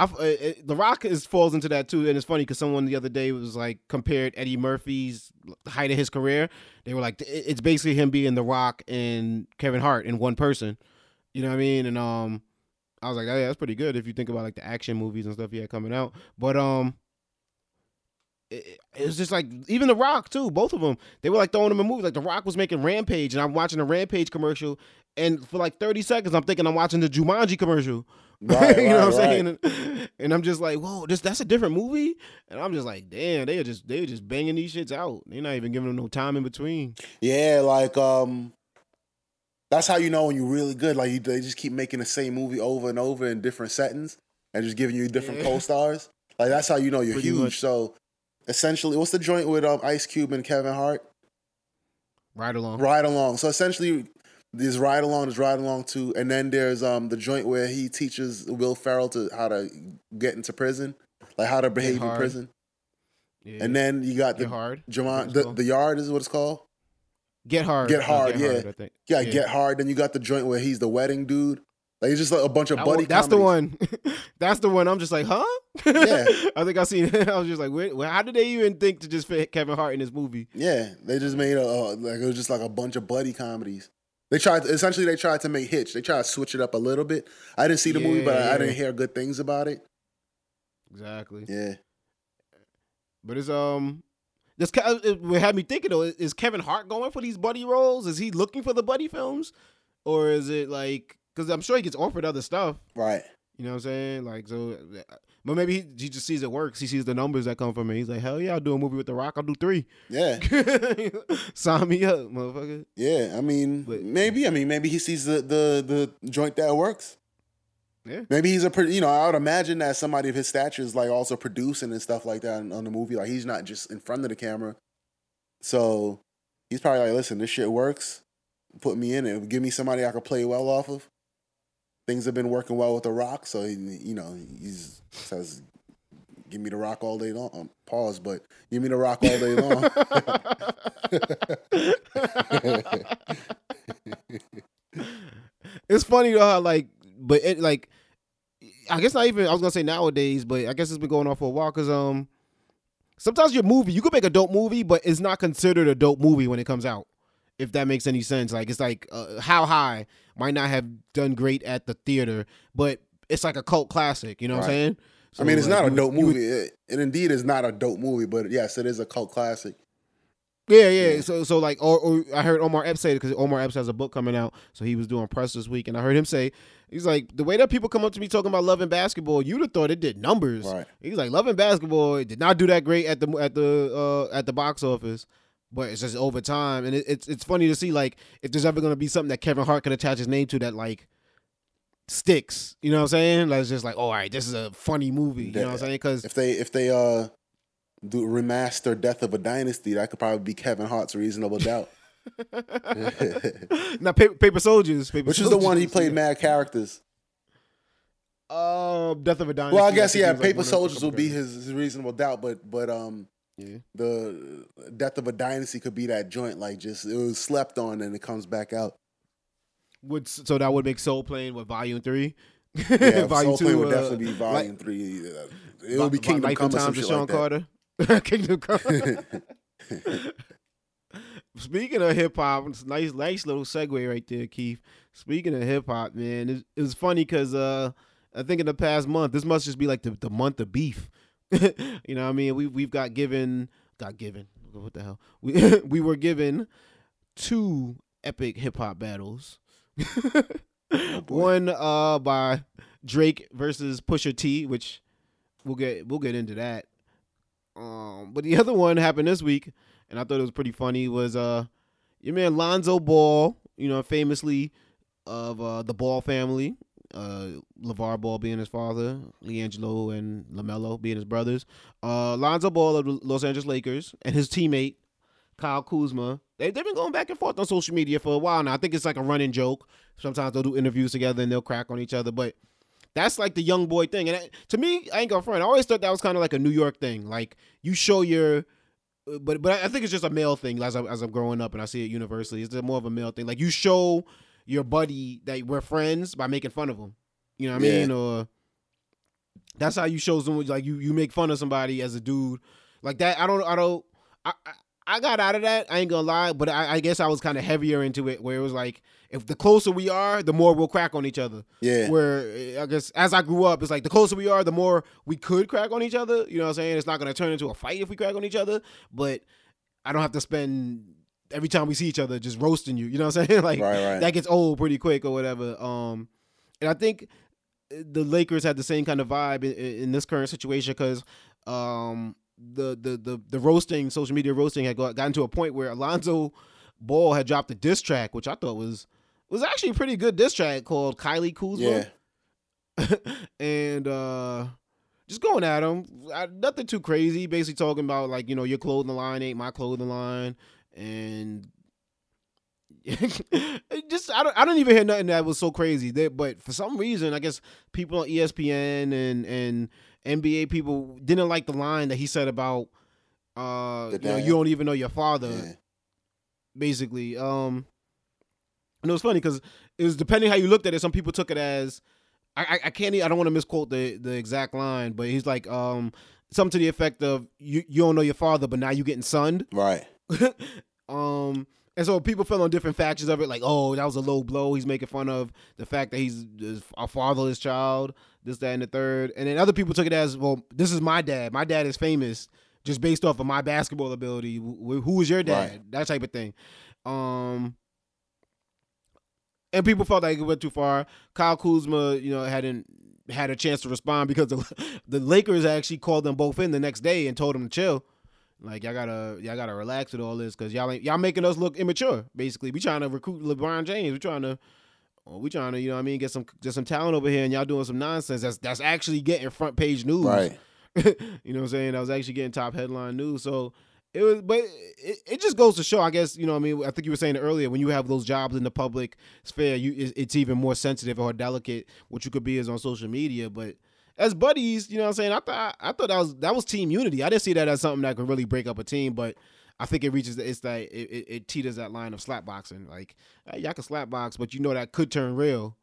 I, uh, uh, the Rock is falls into that too, and it's funny because someone the other day was like compared Eddie Murphy's height of his career. They were like, it's basically him being The Rock and Kevin Hart in one person. You know what I mean? And um, I was like, oh, yeah, that's pretty good if you think about like the action movies and stuff he had coming out. But um, it, it was just like even The Rock too. Both of them, they were like throwing him in movies. Like The Rock was making Rampage, and I'm watching a Rampage commercial, and for like 30 seconds, I'm thinking I'm watching the Jumanji commercial. Right, you know right, what I'm saying? And, and I'm just like, whoa, this that's a different movie. And I'm just like, damn, they are just they are just banging these shits out. They're not even giving them no time in between. Yeah, like um, that's how you know when you're really good. Like you, they just keep making the same movie over and over in different settings and just giving you different Yeah. co-stars. Like that's how you know you're Pretty huge. much. So essentially, what's the joint with um Ice Cube and Kevin Hart? Right along. Ride along. So essentially, there's ride along, there's ride along too, and then there's um the joint where he teaches Will Ferrell to how to get into prison, like how to behave in prison. Yeah. And then you got get the hard. Jamon, the, the yard is what it's called. Get hard. Get No, Hard, yeah. I think. Yeah, Yeah. get hard. Then you got the joint where he's the wedding dude. Like it's just like a bunch of That buddy. one- that's the one. that's the one. I'm just like, huh? Yeah. I think I seen. It. I was just like, wait, how did they even think to just fit Kevin Hart in this movie? Yeah, they just made a uh, like it was just like a bunch of buddy comedies. They tried to, essentially they tried to make Hitch. They tried to switch it up a little bit. I didn't see the movie, but I, Yeah, I didn't hear good things about it. Exactly. Yeah, But it's um, this kind of, it had me thinking though. Is Kevin Hart going for these buddy roles? Is he looking for the buddy films, or is it like? Because I'm sure he gets offered other stuff. right. You know what I'm saying? Like so, uh, but maybe he, he just sees it works. He sees the numbers that come from it. He's like, hell yeah, I'll do a movie with The Rock. I'll do three. Yeah, Sign me up, motherfucker. yeah. I mean, But- maybe. I mean, maybe he sees the the the joint that works. Yeah. Maybe he's a pretty. You know, I would imagine that somebody of his stature is like also producing and stuff like that on, on the movie. Like he's not just in front of the camera. So he's probably like, listen, this shit works. Put me in it. Give me somebody I can play well off of. Things have been working well with The Rock, so he, you know he says, "Give me The Rock all day long." Um, pause, but give me The Rock all day long. it's funny though how like, but it like, I guess not even. I was gonna say nowadays, but I guess it's been going on for a while. Cause um, sometimes your movie you could make a dope movie, but it's not considered a dope movie when it comes out. If that makes any sense, like it's like uh, How High might not have done great at the theater, but it's like a cult classic. You know what I'm Right. saying? I mean, it's like, not a dope movie. It, it indeed is not a dope movie, but yes, it is a cult classic. Yeah, yeah. Yeah. So, so like, or, or I heard Omar Epps say it because Omar Epps has a book coming out, so he was doing press this week, and I heard him say, he's like, the way that people come up to me talking about Love and Basketball, you'd have thought it did numbers. Right. He's like, Love and Basketball it did not do that great at the at the uh, at the box office, but it's just over time, and it, it's it's funny to see like if there's ever gonna be something that Kevin Hart could attach his name to that like sticks. You know what I'm saying? Like it's just like, oh, all right, this is a funny movie. You know what I'm saying? Because If they if they uh do remaster Death of a Dynasty, that could probably be Kevin Hart's Reasonable Doubt, now paper, paper Soldiers, paper which is the one he played yeah. mad characters. Um, Death of a Dynasty. Well, I guess yeah, like, Paper the Soldiers will be his, his Reasonable Doubt, but but um Yeah. the Death of a Dynasty could be that joint like just it was slept on and it comes back out. Would so that would make Soul Plane with Volume Three. Yeah, Soul Plane would uh, definitely be Volume like- Three. It would be Kingdom Life Come or some shit Sean like Carter. Kingdom Come. Speaking of hip hop, it's a nice, nice little segue right there, Keith. Speaking of hip hop, man, it, it was funny because uh, I think in the past month, this must just be like the, the month of beef. you know, what I mean, we we've got given, got given. What the hell? We we were given two epic hip hop battles. Oh. One uh by Drake versus Pusha T, which we'll get we'll get into that. Um, but the other one happened this week, and I thought it was pretty funny. Was uh your man Lonzo Ball, you know, famously of uh the Ball family, Uh, LeVar Ball being his father, LiAngelo and LaMelo being his brothers. Uh, Lonzo Ball of the Los Angeles Lakers and his teammate Kyle Kuzma. They, they've been going back and forth on social media for a while now. I think it's like a running joke. Sometimes they'll do interviews together and they'll crack on each other, but that's like the young boy thing. And to me, I ain't gonna front. I always thought that was kind of like a New York thing. Like you show your, but but I think it's just a male thing. As I'm, as I'm growing up and I see it universally, it's more of a male thing. Like you show your buddy that we're friends by making fun of him. You know what yeah. I mean? Or that's how you show someone like you you make fun of somebody as a dude like that. I don't I don't I I got out of that. I ain't gonna lie, but I, I guess I was kind of heavier into it, where it was like, if the closer we are, the more we'll crack on each other. Yeah. Where I guess as I grew up, it's like the closer we are, the more we could crack on each other. You know what I'm saying? It's not gonna turn into a fight if we crack on each other, but I don't have to spend every time we see each other just roasting you. You know what I'm saying? like right, right. that gets old pretty quick or whatever. Um, and I think the Lakers had the same kind of vibe in, in this current situation because um the the the the roasting, social media roasting had got, gotten to a point where Alonzo Ball had dropped a diss track, which I thought was was actually a pretty good diss track called Kylie Kuzma. Yeah. and uh just going at him, I, nothing too crazy. Basically talking about like you know your clothing line ain't my clothing line, and just I don't I don't even hear nothing that was so crazy. There, but for some reason, I guess people on ESPN and and NBA people didn't like the line that he said about uh you know you don't even know your father. Yeah. Basically, um, and it was funny because it was depending how you looked at it. Some people took it as I I, I can't I don't want to misquote the the exact line, but he's like um something to the effect of you you don't know your father, but now you're getting sunned. Right. um and so people fell on different factions of it, like, oh, that was a low blow. He's making fun of the fact that he's a fatherless child, this, that, and the third. And then other people took it as, well, this is my dad. My dad is famous just based off of my basketball ability. Who is your dad? Right. That type of thing. Um, and people felt like it went too far. Kyle Kuzma, you know, hadn't had a chance to respond because the, the Lakers actually called them both in the next day and told them to chill. Like y'all gotta y'all gotta relax with all this because y'all ain't, y'all making us look immature. Basically, we trying to recruit LeBron James. We trying to oh, we trying to you know what I mean get some get some talent over here, and y'all doing some nonsense. That's that's actually getting front page news. Right. you know what I'm saying? I was actually getting top headline news. So it was, but it, it just goes to show. I guess you know. I mean, I think you were saying earlier when you have those jobs in the public sphere, you it's even more sensitive or delicate what you could be is on social media, but as buddies, you know what I'm saying? I thought I thought that was that was team unity. I didn't see that as something that could really break up a team, but I think it reaches it's that it, it, it teeters that line of slap boxing. Like hey, y'all can slap box, but you know that could turn real.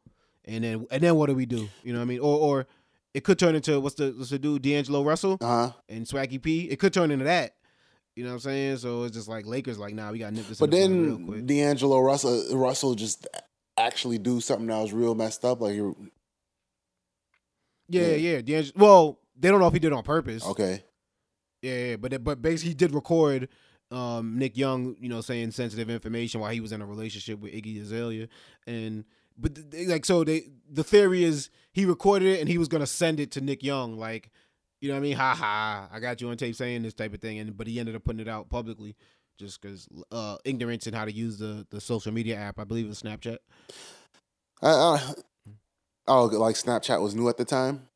And then and then what do we do? You know what I mean? Or or it could turn into what's the what's the dude D'Angelo Russell uh-huh. and Swaggy P. It could turn into that. You know what I'm saying? So it's just like Lakers, like, nah, we got nip this. But then D'Angelo Russell Russell just actually do something that was real messed up. Like yeah, yeah. yeah. well, they don't know if he did it on purpose. Okay. Yeah, yeah but but basically he did record um, Nick Young, you know, saying sensitive information while he was in a relationship with Iggy Azalea, and but they, like so they the theory is he recorded it and he was gonna send it to Nick Young, like you know what I mean? Ha ha! I got you on tape saying this type of thing, and but he ended up putting it out publicly just because uh, ignorance in how to use the the social media app. I believe it's Snapchat. Uh, Oh, like Snapchat was new at the time.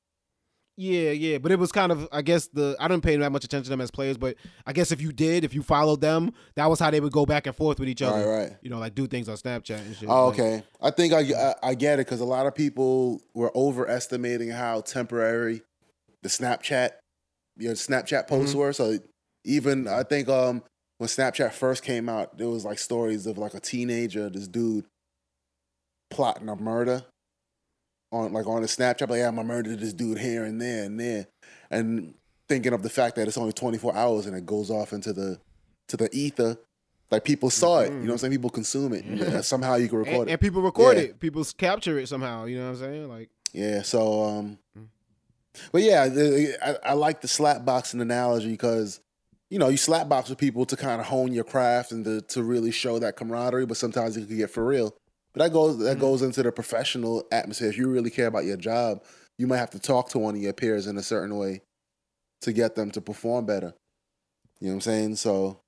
Yeah, yeah, but it was kind of I guess the I didn't pay that much attention to them as players, but I guess if you did, if you followed them, that was how they would go back and forth with each other. Right, right. You know, like do things on Snapchat and shit. Oh, okay. I think I I, I get it because a lot of people were overestimating how temporary the Snapchat, your Snapchat posts mm-hmm. were. So even I think um when Snapchat first came out, there was like stories of like a teenager, this dude plotting a murder on like on a Snapchat, like, yeah, I'm gonna murder this dude here and there and there, and thinking of the fact that it's only 24 hours and it goes off into the to the ether. Like people saw it, you know what I'm saying? People consume it. Yeah. somehow you can record and, it. And people record yeah. it. People capture it somehow, you know what I'm saying? Like Yeah, so um mm. but yeah, the, I, I like the slap boxing analogy because you know, you slap box with people to kind of hone your craft and to, to really show that camaraderie, but sometimes it can get for real. But that goes that mm-hmm. goes into the professional atmosphere. If you really care about your job, you might have to talk to one of your peers in a certain way to get them to perform better. You know what I'm saying? So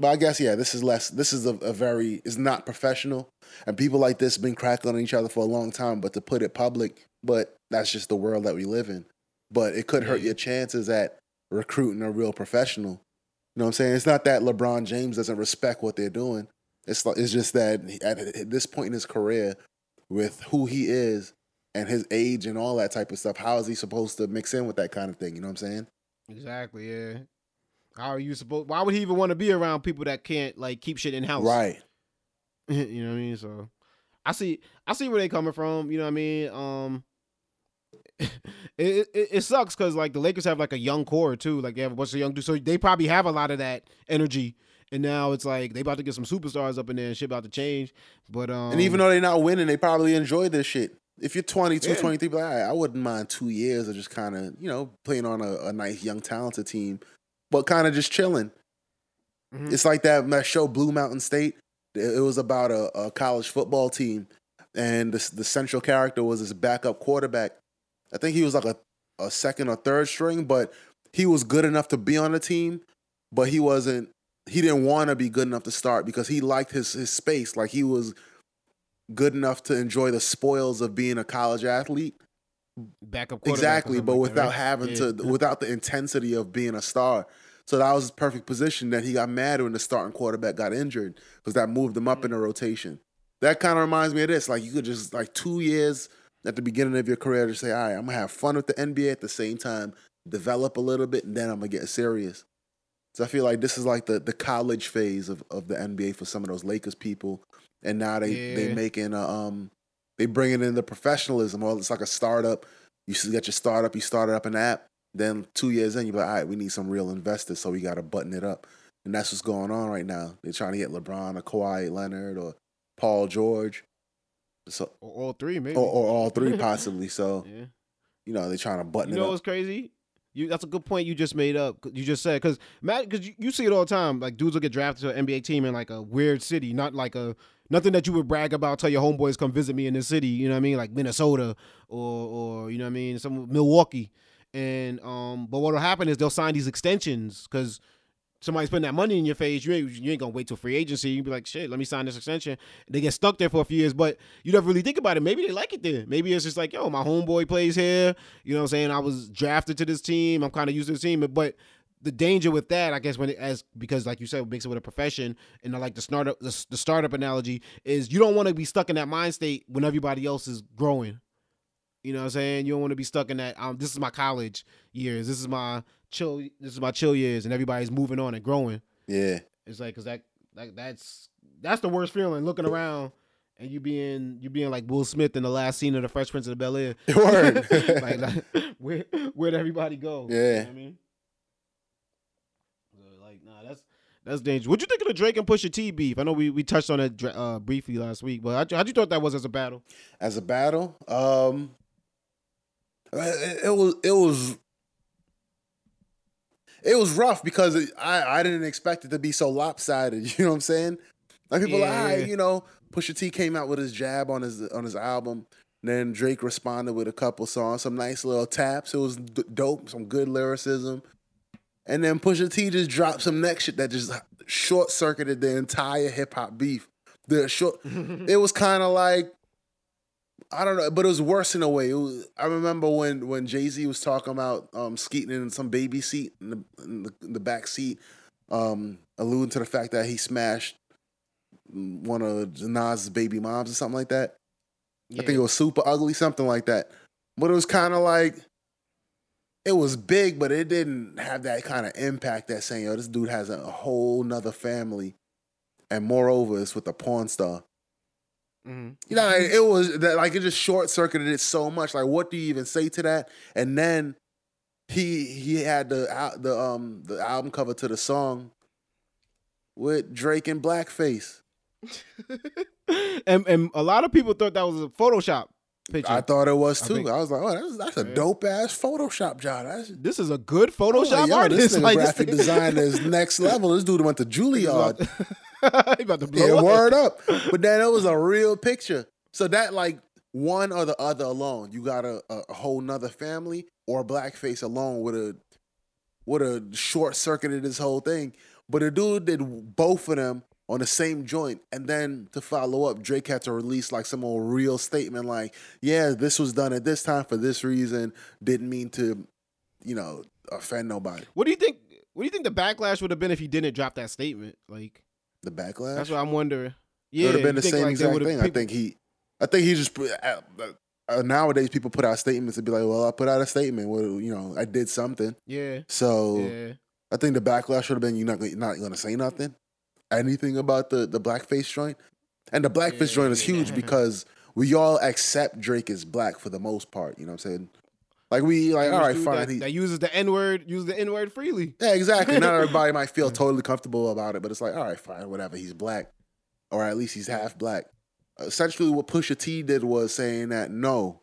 But I guess yeah, this is less. This is a, a very is not professional, and people like this been cracking on each other for a long time. But to put it public, but that's just the world that we live in. But it could hurt your chances at recruiting a real professional. You know what I'm saying? It's not that LeBron James doesn't respect what they're doing. It's like, it's just that at, at this point in his career, with who he is and his age and all that type of stuff, how is he supposed to mix in with that kind of thing? You know what I'm saying? Exactly. Yeah. How are you supposed? Why would he even want to be around people that can't like keep shit in house? Right. you know what I mean? So I see I see where they coming from, you know what I mean? Um it, it, it sucks because like the Lakers have like a young core too. Like they have a bunch of young dudes. So they probably have a lot of that energy. And now it's like they about to get some superstars up in there and shit about to change. But um And even though they're not winning, they probably enjoy this shit. If you're 22, Yeah. 23, but I, I wouldn't mind two years of just kind of, you know, playing on a, a nice, young, talented team, but kind of just chilling. Mhm. It's like that, that show Blue Mountain State. It it was about a, a college football team, and the, the central character was this backup quarterback. I think he was like a, a second or third string, but he was good enough to be on the team, but he wasn't. He didn't want to be good enough to start because he liked his his space. Like he was good enough to enjoy the spoils of being a college athlete. backup Exactly, but like that, without right? having Yeah. to, without the intensity of being a star. So that was his perfect position. That he got mad when the starting quarterback got injured because that moved him up mm. in the rotation. That kind of reminds me of this. Like you could just like two years at the beginning of your career to say, all right, I'm gonna have fun with the NBA at the same time, develop a little bit, and then I'm gonna get serious. So I feel like this is like the the college phase of, of the NBA for some of those Lakers people, and now they they making a, um they bringing in the professionalism, or it's like a startup. You get your startup, you started up an app. Then two years in, you're like, all right, we need some real investors, so we got to button it up. And that's what's going on right now. They're trying to get LeBron or Kawhi Leonard or Paul George, so Or all three, maybe. or, or all three possibly. So yeah. you know they're trying to button up. You it know up. what's crazy? You that's a good point you just made up. You just said because Matt, because you, you see it all the time. Like dudes will get drafted to an NBA team in like a weird city, not like a nothing that you would brag about. Tell your homeboys come visit me in this city. You know what I mean? Like Minnesota or or you know what I mean? Some Milwaukee. And um, but what'll happen is they'll sign these extensions because somebody's putting that money in your face. You ain't you ain't gonna wait till free agency. You be like, shit, let me sign this extension. They get stuck there for a few years, but you never really think about it. Maybe they like it there. Maybe it's just like, yo, my homeboy plays here. You know what I'm saying? I was drafted to this team. I'm kind of used to this team, but the danger with that, I guess, when it as because like you said, it makes it with a profession, and I like the startup the, the startup analogy is you don't want to be stuck in that mind state when everybody else is growing. You know what I'm saying? You don't want to be stuck in that. Um, this is my college years. This is my chill. This is my chill years, and everybody's moving on and growing. Yeah, It's like, cause that, like that's that's the worst feeling. Looking around and you being you being like Will Smith in the last scene of the Fresh Prince of the Bel Air. Word. like, like, where where'd everybody go? You know Yeah. what I mean, So, like, nah, that's that's dangerous. What'd you think of the Drake and Pusha T beef? I know we, we touched on it uh, briefly last week, but how'd you, how'd you thought that was as a battle? as a battle, um, it, it was it was it was rough because it, I I didn't expect it to be so lopsided. You know what I'm saying? Like people, like, Yeah. all right, you know, Pusha T came out with his jab on his on his album. Then Drake responded with a couple songs, some nice little taps. It was d- dope, some good lyricism. And then Pusha T just dropped some next shit that just short circuited the entire hip hop beef. The short, it was kind of like I don't know, but it was worse in a way. Was, I remember when when Jay Z was talking about um, skeeting in some baby seat in the, in the in the back seat, um, alluding to the fact that he smashed one of Nas's baby moms or something like that. I think it was super ugly, something like that. But it was kind of like it was big, but it didn't have that kind of impact that saying, yo, this dude has a whole nother family. And moreover, it's with a porn star. Mhm. You know, like, it was that like it just short circuited it so much. Like, what do you even say to that? And then he he had the al- the um the album cover to the song with Drake in blackface. and and a lot of people thought that was a Photoshop picture. I thought it was too. I, think- was like, oh, that's that's a Yeah. dope ass Photoshop job. That's this is a good I Photoshop like, yo, artist. This nigga like, graphic this designer is next level. This dude went to Juilliard. he about to blow Yeah, up. word up. But then it was a real picture. So that like one or the other alone, you got a, a whole nother family or blackface alone would have would have short circuited this whole thing. But the dude did both of them on the same joint, and then to follow up, Drake had to release like some old real statement, like, "Yeah, this was done at this time for this reason. Didn't mean to, you know, offend nobody." What do you think? What do you think the backlash would have been if he didn't drop that statement? Like The backlash. that's what I'm wondering. it Yeah, would have been the same like, exact thing. I think he, I think he just put. Uh, uh, nowadays, people put out statements and be like, "Well, I put out a statement. Well, you know, I did something." Yeah, So yeah. I think the backlash should have been you're not gonna- not going to say nothing, anything about the the blackface joint, and the blackface joint is Yeah. huge because we all accept Drake is black for the most part. You know what I'm saying? Like we like, all right, fine. That, he, that uses the N word, uses the N word freely. yeah, exactly. Not everybody might feel totally comfortable about it, but it's like, all right, fine, whatever. He's black, or at least he's half black. Essentially, what Pusha T did was saying that no,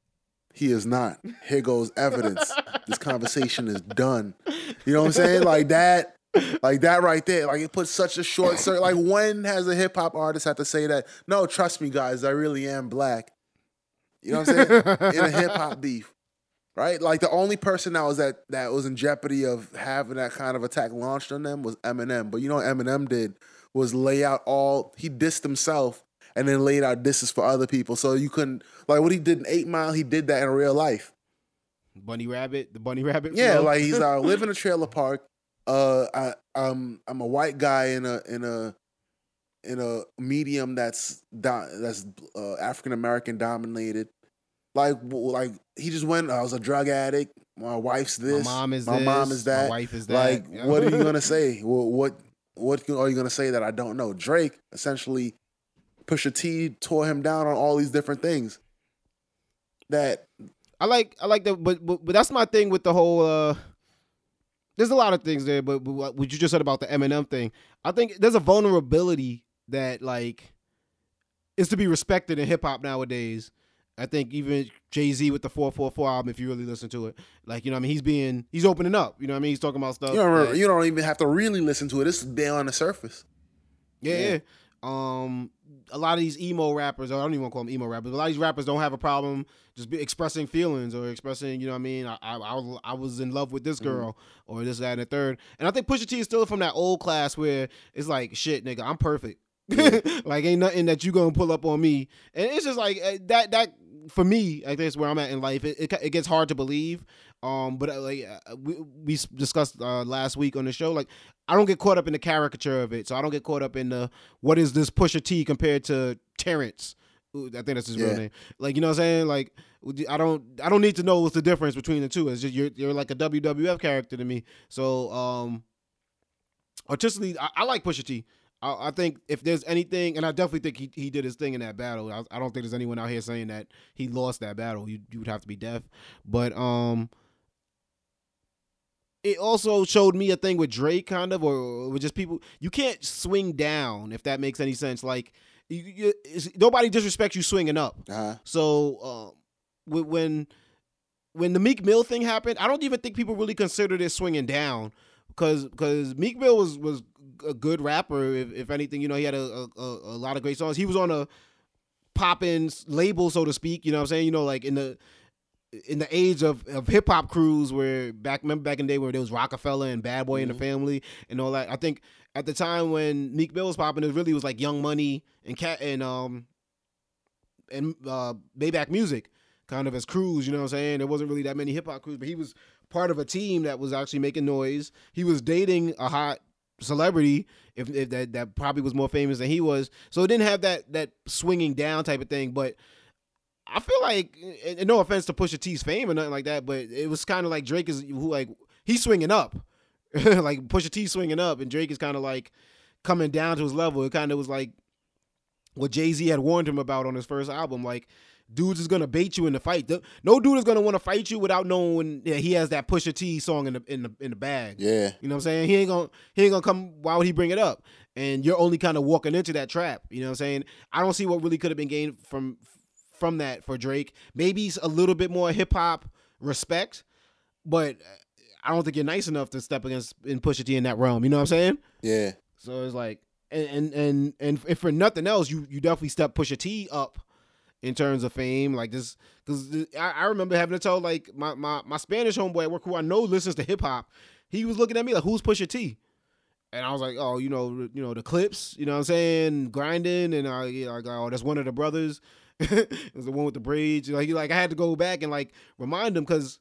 he is not. Here goes evidence. this conversation is done. You know what I'm saying? Like that. Like that right there. Like it puts such a short circuit. Like when has a hip hop artist had to say that? No, trust me, guys, I really am black. You know what I'm saying? In a hip hop beef. Right? Like the only person that was that that was in jeopardy of having that kind of attack launched on them was Eminem. But you know what Eminem did was lay out all he dissed himself and then laid out disses for other people. So you couldn't like what he did in Eight Mile, he did that in real life. Bunny Rabbit, the Bunny Rabbit. Yeah, flow. like he's uh, live in a trailer park. Uh, I um I'm a white guy in a in a in a medium that's do- that's uh, African American dominated. Like like he just went. I was a drug addict. My wife's my this. mom is my this, mom is that. My wife is that. Like, what are you gonna say? What what what are you gonna say that I don't know? Drake essentially, Pusha T tore him down on all these different things. That I like I like that, but, but but that's my thing with the whole. uh There's a lot of things there, but, but what you just said about the Eminem thing, I think there's a vulnerability that like is to be respected in hip hop nowadays. I think even Jay Z with the 444 album, if you really listen to it, like you know, what I mean, he's being he's opening up. You know, what I mean, he's talking about stuff. you don't that- you don't even have to really listen to it. It's there on the surface. Yeah, Yeah. yeah. Um, a lot of these emo rappers, or I don't even want to call them emo rappers. But a lot of these rappers don't have a problem just be expressing feelings or expressing, you know what I mean? I I, I, was, in love with this girl or this, that, and the third. And I think Pusha T is still from that old class where it's like, shit, nigga, I'm perfect. like ain't nothing that you gonna pull up on me. And it's just like eh, that. That for me, I think is where I'm at in life. It, it, it gets hard to believe. Um, but uh, like uh, we we discussed uh, last week on the show, like I don't get caught up in the caricature of it. So I don't get caught up in the what is this Pusha T compared to Terrence. Ooh, I think that's his real name. Like you know what I'm saying? Like I don't I don't need to know what's the difference between the two. It's just you're you're like a WWF character to me. So um artistically I, I like Pusha T. I, I think if there's anything, and I definitely think he, he did his thing in that battle. I, I don't think there's anyone out here saying that he lost that battle. You you would have to be deaf. But um, it also showed me a thing with Drake, kind of, or, or with just people. You can't swing down if that makes any sense. Like you, you, nobody disrespects you swinging up. Uh-huh. So um, when when the Meek Mill thing happened, I don't even think people really considered it swinging down because because Meek Mill was was a good rapper. If, if anything, you know, he had a, a a lot of great songs. He was on a poppin' label, so to speak. You know what I'm saying? You know, like in the in the age of, of hip hop crews where back remember back in the day where there was Rockefeller and Bad Boy and the Family and all that. I think at the time when Meek Mill was popping, it really was like Young Money and Cat and um and uh Maybach Music kind of as crews, you know what I'm saying? There wasn't really that many hip hop crews, but he was part of a team that was actually making noise. He was dating a hot celebrity if, if that that probably was more famous than he was. So it didn't have that that swinging down type of thing, but I feel like, and no offense to Pusha T's fame or nothing like that, but it was kind of like Drake is who like he's swinging up, like Pusha T swinging up, and Drake is kind of like coming down to his level. It kind of was like what Jay Z had warned him about on his first album, like. Dudes is gonna bait you in the fight. No dude is gonna want to fight you without knowing that he has that Pusha T song in the in the in the bag. Yeah. You know what I'm saying? He ain't gonna he ain't gonna come. Why would he bring it up? And you're only kind of walking into that trap. You know what I'm saying? I don't see what really could have been gained from from that for Drake. Maybe a little bit more hip hop respect, but I don't think you're nice enough to step against and Pusha T in that realm. You know what I'm saying? Yeah. So it's like, and and and, if for nothing else, you you definitely step Pusha T up in terms of fame. Like this, because I, I remember having to tell like my, my my Spanish homeboy at work who I know listens to hip hop. He was looking at me like, "Who's Pusha T?" and I was like, oh, you know, you know the Clipse, you know what I'm saying, grinding, and I yeah, like, oh, that's one of the brothers. it was the one with the braids. Like, like I had to go back and like remind him because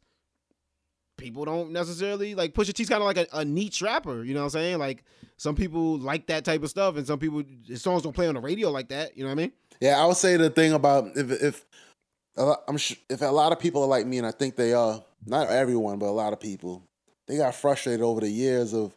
people don't necessarily like Pusha T's kind of like a, a niche rapper. You know what I'm saying? Like some people like that type of stuff, and some people his songs don't play on the radio like that. You know what I mean? Yeah, I would say the thing about if if I'm sure if a lot of people are like me, and I think they are, not everyone, but a lot of people, they got frustrated over the years of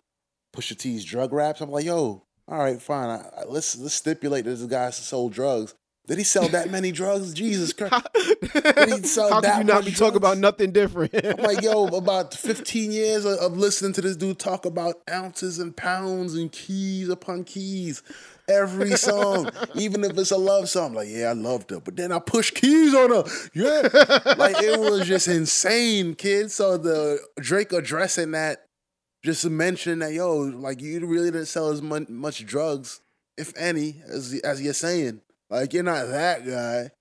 Pusha T's drug raps. I'm like, yo, all right, fine. I, I, let's let's stipulate that this guy sold drugs. Did he sell that many drugs? Jesus Christ! Did he sell How that can you not be talking about nothing different? I'm like, yo, about 15 years of, of, listening to this dude talk about ounces and pounds and keys upon keys. Every song, even if it's a love song, I'm like, yeah, I loved her. But then I push keys on her. Yeah. like it was just insane, kid. So the Drake addressing that just mentioning that, yo, like you really didn't sell as much, much drugs, if any, as as you're saying. Like you're not that guy.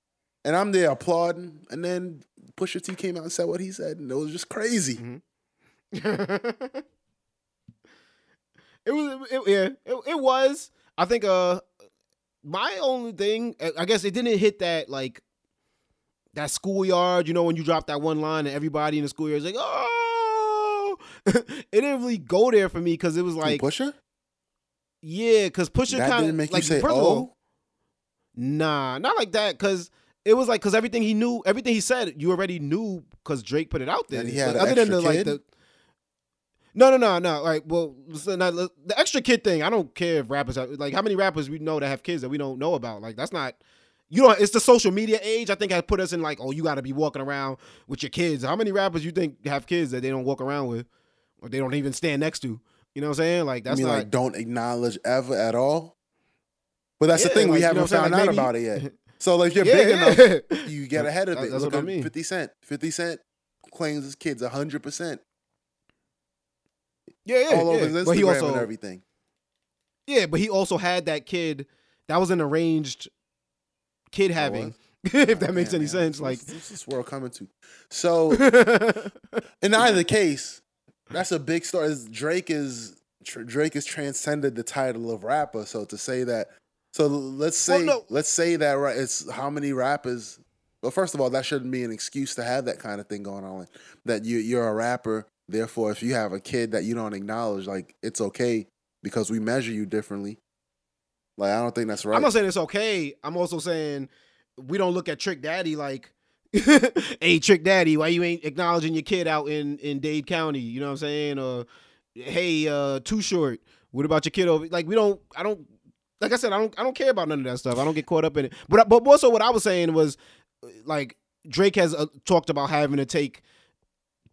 And I'm there applauding. And then Pusha T came out and said what he said, and it was just crazy. Mm-hmm. it was, it, yeah, it, it was. I think uh, my only thing, I guess it didn't hit that like that schoolyard. You know, when you drop that one line and everybody in the schoolyard is like, oh, it didn't really go there for me because it was like Pusha. Yeah, because Pusha kind of make like you say, "Oh." Nah, not like that. Cause it was like, cause everything he knew, everything he said, you already knew, cause Drake put it out there. And he had other than the kid? like the. No, no, no, no. Like, well, the extra kid thing. I don't care if rappers have, like how many rappers we know that have kids that we don't know about. Like, that's not. You know, it's the social media age. I think has put us in like, oh, you got to be walking around with your kids. How many rappers you think have kids that they don't walk around with, or they don't even stand next to? You know what I'm saying? Like that's you mean not, like don't acknowledge ever at all. But that's yeah, the thing, like, we haven't found like out about it yet. So like you're yeah, big yeah. enough, you get ahead of it. That's Look what I mean. Fifty Cent. Fifty Cent claims his kids hundred percent. Yeah, yeah, all over his Instagram but he also, and everything. Yeah, but he also had that kid. That was an arranged kid having. if that oh, makes any man. sense, like this is we're coming to. So, in either case, that's a big story. Drake is Drake has transcended the title of rapper. So to say that, so let's say well, no. let's say that right, it's how many rappers. Well, first of all, that shouldn't be an excuse to have that kind of thing going on. That you you're a rapper, therefore, if you have a kid that you don't acknowledge, like it's okay because we measure you differently. Like I don't think that's right. I'm not saying it's okay. I'm also saying we don't look at Trick Daddy like, hey Trick Daddy, why you ain't acknowledging your kid out in in Dade County? You know what I'm saying? Or hey, uh, too short. What about your kid over? Like we don't. I don't. Like I said, I don't. I don't care about none of that stuff. I don't get caught up in it. But but also what I was saying was, like Drake has uh, talked about having to take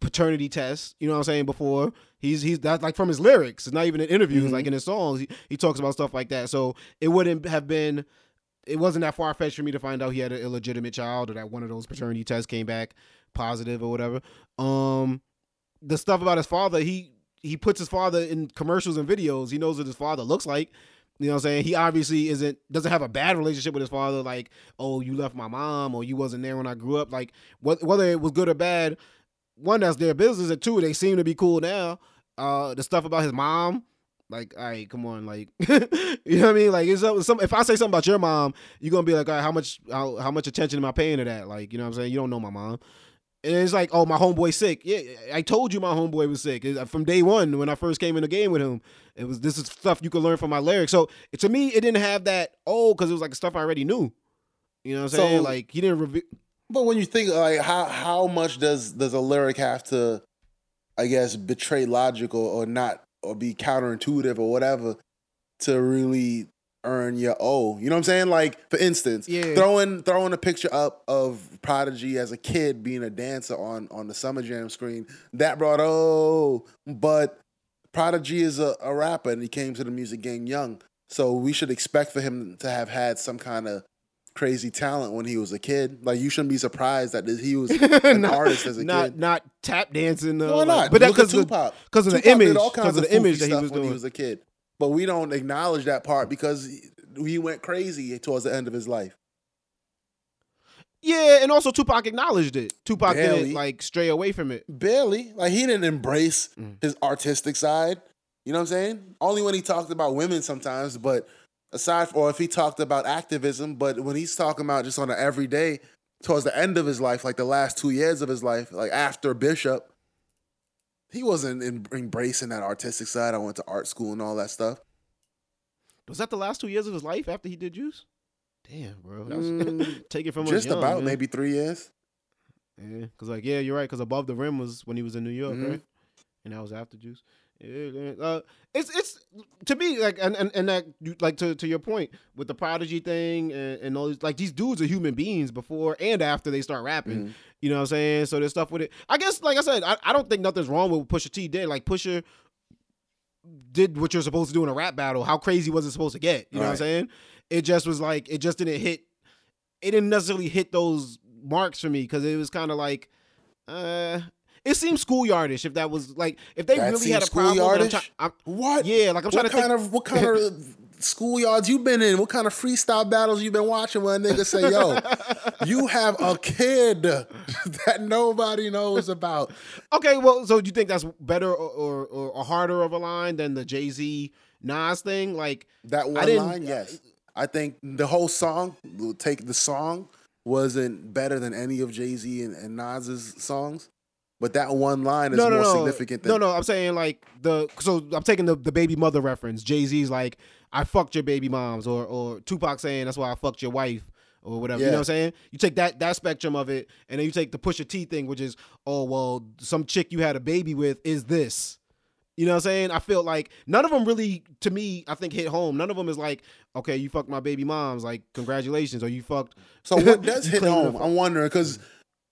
paternity tests. You know what I'm saying? Before he's he's that's like from his lyrics. It's not even in interviews. Mm-hmm. Like in his songs, he, he talks about stuff like that. So it wouldn't have been. It wasn't that far fetched for me to find out he had an illegitimate child or that one of those paternity tests came back positive or whatever. Um, the stuff about his father, he he puts his father in commercials and videos. He knows what his father looks like. You know what I'm saying? He obviously isn't doesn't have a bad relationship with his father. Like, oh, you left my mom, or you wasn't there when I grew up. Like, whether it was good or bad, one that's their business, and two they seem to be cool now. Uh, the stuff about his mom, like, all right, come on, like, you know what I mean? Like, it's some. If I say something about your mom, you're gonna be like, all right, how much, how, how much attention am I paying to that? Like, you know what I'm saying? You don't know my mom. And it's like, oh, my homeboy sick. Yeah, I told you my homeboy was sick from day one when I first came in the game with him. It was this is stuff you could learn from my lyrics. So to me, it didn't have that oh, because it was like stuff I already knew. You know what I'm saying? So, like he didn't reveal. But when you think like how how much does does a lyric have to, I guess, betray logical or not or be counterintuitive or whatever to really earn your O. You know what I'm saying? Like for instance, yeah. throwing throwing a picture up of Prodigy as a kid being a dancer on on the Summer Jam screen that brought oh, but Prodigy is a, a rapper and he came to the music game young, so we should expect for him to have had some kind of crazy talent when he was a kid. Like you shouldn't be surprised that he was an not, artist as a not, kid. Not tap dancing. Uh, Why not? Like, but that's because of, because of the image. Because of the image that he was when doing. he was a kid but we don't acknowledge that part because he went crazy towards the end of his life. Yeah, and also Tupac acknowledged it. Tupac Barely. didn't like stray away from it. Barely. Like he didn't embrace mm. his artistic side. You know what I'm saying? Only when he talked about women sometimes, but aside or if he talked about activism, but when he's talking about just on an everyday towards the end of his life, like the last two years of his life, like after Bishop, he wasn't in, embracing that artistic side. I went to art school and all that stuff. Was that the last two years of his life after he did Juice? Damn, bro. Was, Mm, take it from us Just young, about man. maybe three years. Yeah, cause like yeah, you're right. Cause above the rim was when he was in New York, Mhm. right? And that was after Juice. Yeah. Uh, it's it's to me like and and, and that like to, to your point with the prodigy thing and, and all these like these dudes are human beings before and after they start rapping. Mhm. You know what I'm saying? So there's stuff with it. I guess like I said, I, I don't think nothing's wrong with Pusha T did. Like Pusha did what you're supposed to do in a rap battle. How crazy was it supposed to get? You know what I'm saying? It just was like it just didn't hit. It didn't necessarily hit those marks for me because it was kind of like, uh, it seemed schoolyardish. If that was like, if they That really had a seems problem, I'm I'm- What? yeah, like I'm trying what to kind think. of what kind of schoolyards you've been in? What kind of freestyle battles you've been watching where a nigga say, "Yo, you have a kid that nobody knows about"? Okay, well, so do you think that's better or, or, or, harder of a line than the Jay Z Nas thing? Like, That one line, yes. I think the whole song, take the song, wasn't better than any of Jay Z and, and Nas's songs, but that one line is no, no, more no, significant than no, no. I'm saying like the so I'm taking the, the baby mother reference. Jay Z's like, I fucked your baby moms, or or Tupac saying that's why I fucked your wife. Or whatever, you know what I'm saying? You take that that spectrum of it, and then you take the Pusha T thing, which is, oh well, some chick you had a baby with is this. You know what I'm saying? I feel like none of them really, to me, I think hit home. None of them is like, okay, you fucked my baby moms, like congratulations, or you fucked. So what does hit home? I'm wondering because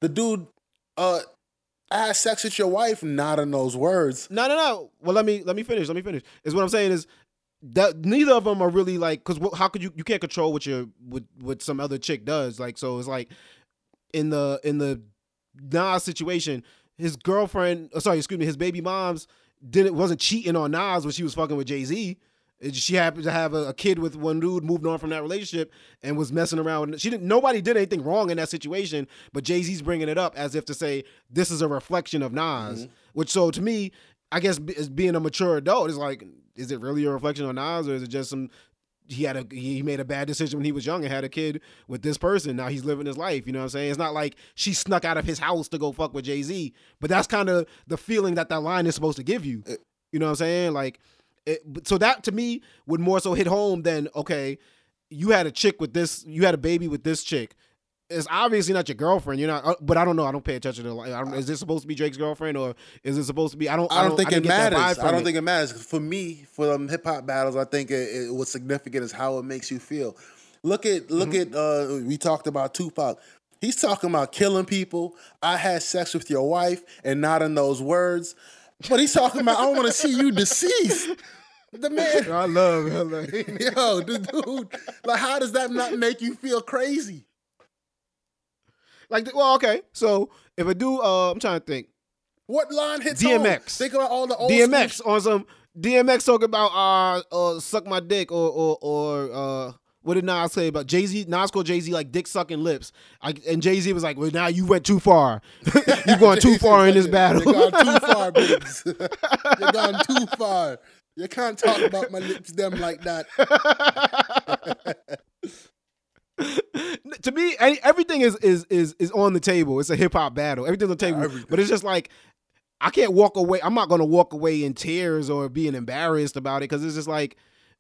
the dude, uh, I had sex with your wife, not in those words. No, no, no. Well, let me let me finish. Let me finish. Is what I'm saying is that neither of them are really like because how could you you can't control what your what what some other chick does like so it's like in the in the Nas situation his girlfriend oh, sorry excuse me his baby mom's didn't wasn't cheating on Nas when she was fucking with Jay Z. She happened to have a, a kid with one dude, moved on from that relationship, and was messing around. She didn't. Nobody did anything wrong in that situation, but Jay Z's bringing it up as if to say this is a reflection of Nas. Mm-hmm. Which, so to me, I guess as being a mature adult, is like, is it really a reflection on Nas, or is it just some? He had a he made a bad decision when he was young and had a kid with this person. Now he's living his life. You know what I'm saying? It's not like she snuck out of his house to go fuck with Jay Z, but that's kind of the feeling that that line is supposed to give you. You know what I'm saying? Like, it, so that to me would more so hit home than okay, you had a chick with this, you had a baby with this chick. It's obviously not your girlfriend. You're not, uh, but I don't know. I don't pay attention to. Like, I don't, is this supposed to be Drake's girlfriend or is it supposed to be? I don't. I don't, think it didn't get that vibe matters. I don't it. think it matters. For me, for them hip hop battles, I think it, it, what's significant is how it makes you feel. Look at look Mm-hmm. at uh we talked about Tupac. He's talking about killing people. I had sex with your wife, and not in those words. But he's talking about I want to see you deceased. The man, I love. I love yo, the dude. Like, how does that not make you feel crazy? Like, well, okay. So if a dude, uh, I'm trying to think. What line hits home? DMX. Think about all the old DMX school on some DMX talking about uh, uh suck my dick or or or uh what did Nas say about Jay Z? Nas called Jay Z like dick sucking lips. I, and Jay Z was like, "Well, now you went too far. You're going too far in this battle." You're gone too far, Biggs. You're gone too far. You can't talk about my lips them like that. to me, any, everything is is is is on the table. It's a hip hop battle. Everything's on the table. But it's just like I can't walk away. I'm not gonna walk away in tears or being embarrassed about it because it's just like,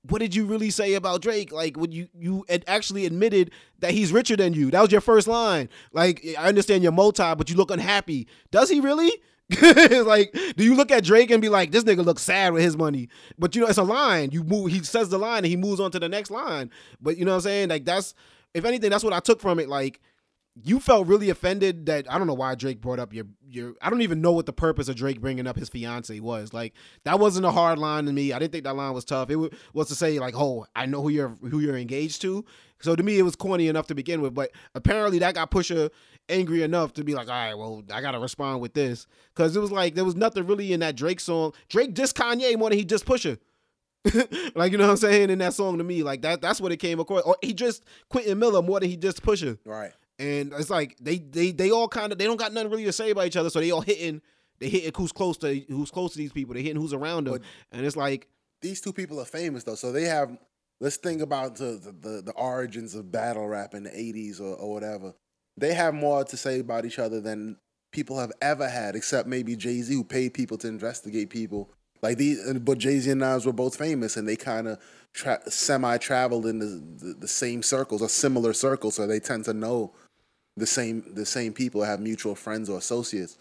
what did you really say about Drake? Like, when you you actually admitted that he's richer than you. That was your first line. Like, I understand you're multi, but you look unhappy. Does he really? like, do you look at Drake and be like, this nigga looks sad with his money? But you know, it's a line. You move. He says the line and he moves on to the next line. But you know what I'm saying? Like, that's if anything, that's what I took from it. Like, you felt really offended that I don't know why Drake brought up your your. I don't even know what the purpose of Drake bringing up his fiance was. Like that wasn't a hard line to me. I didn't think that line was tough. It was to say like, oh, I know who you're who you're engaged to. So to me, it was corny enough to begin with. But apparently, that got Pusha angry enough to be like, all right, well, I gotta respond with this because it was like there was nothing really in that Drake song. Drake dissed Kanye more than he dissed Pusha. like you know what I'm saying in that song to me, like that that's what it came across. Or he just Quentin Miller more than he just Pusha Right. and it's like they they they all kind of they don't got nothing really to say about each other, so they all hitting they hitting who's close to who's close to these people. They hitting who's around them, But- and it's like these two people are famous though, so they have. Let's think about the the, the, the origins of battle rap in the '80s or, or whatever. They have more to say about each other than people have ever had, except maybe Jay Z, who paid people to investigate people. Like these, but Jay Z and Nas were both famous, and they kind of tra- semi traveled in the, the the same circles or similar circles, so they tend to know the same the same people, have mutual friends or associates.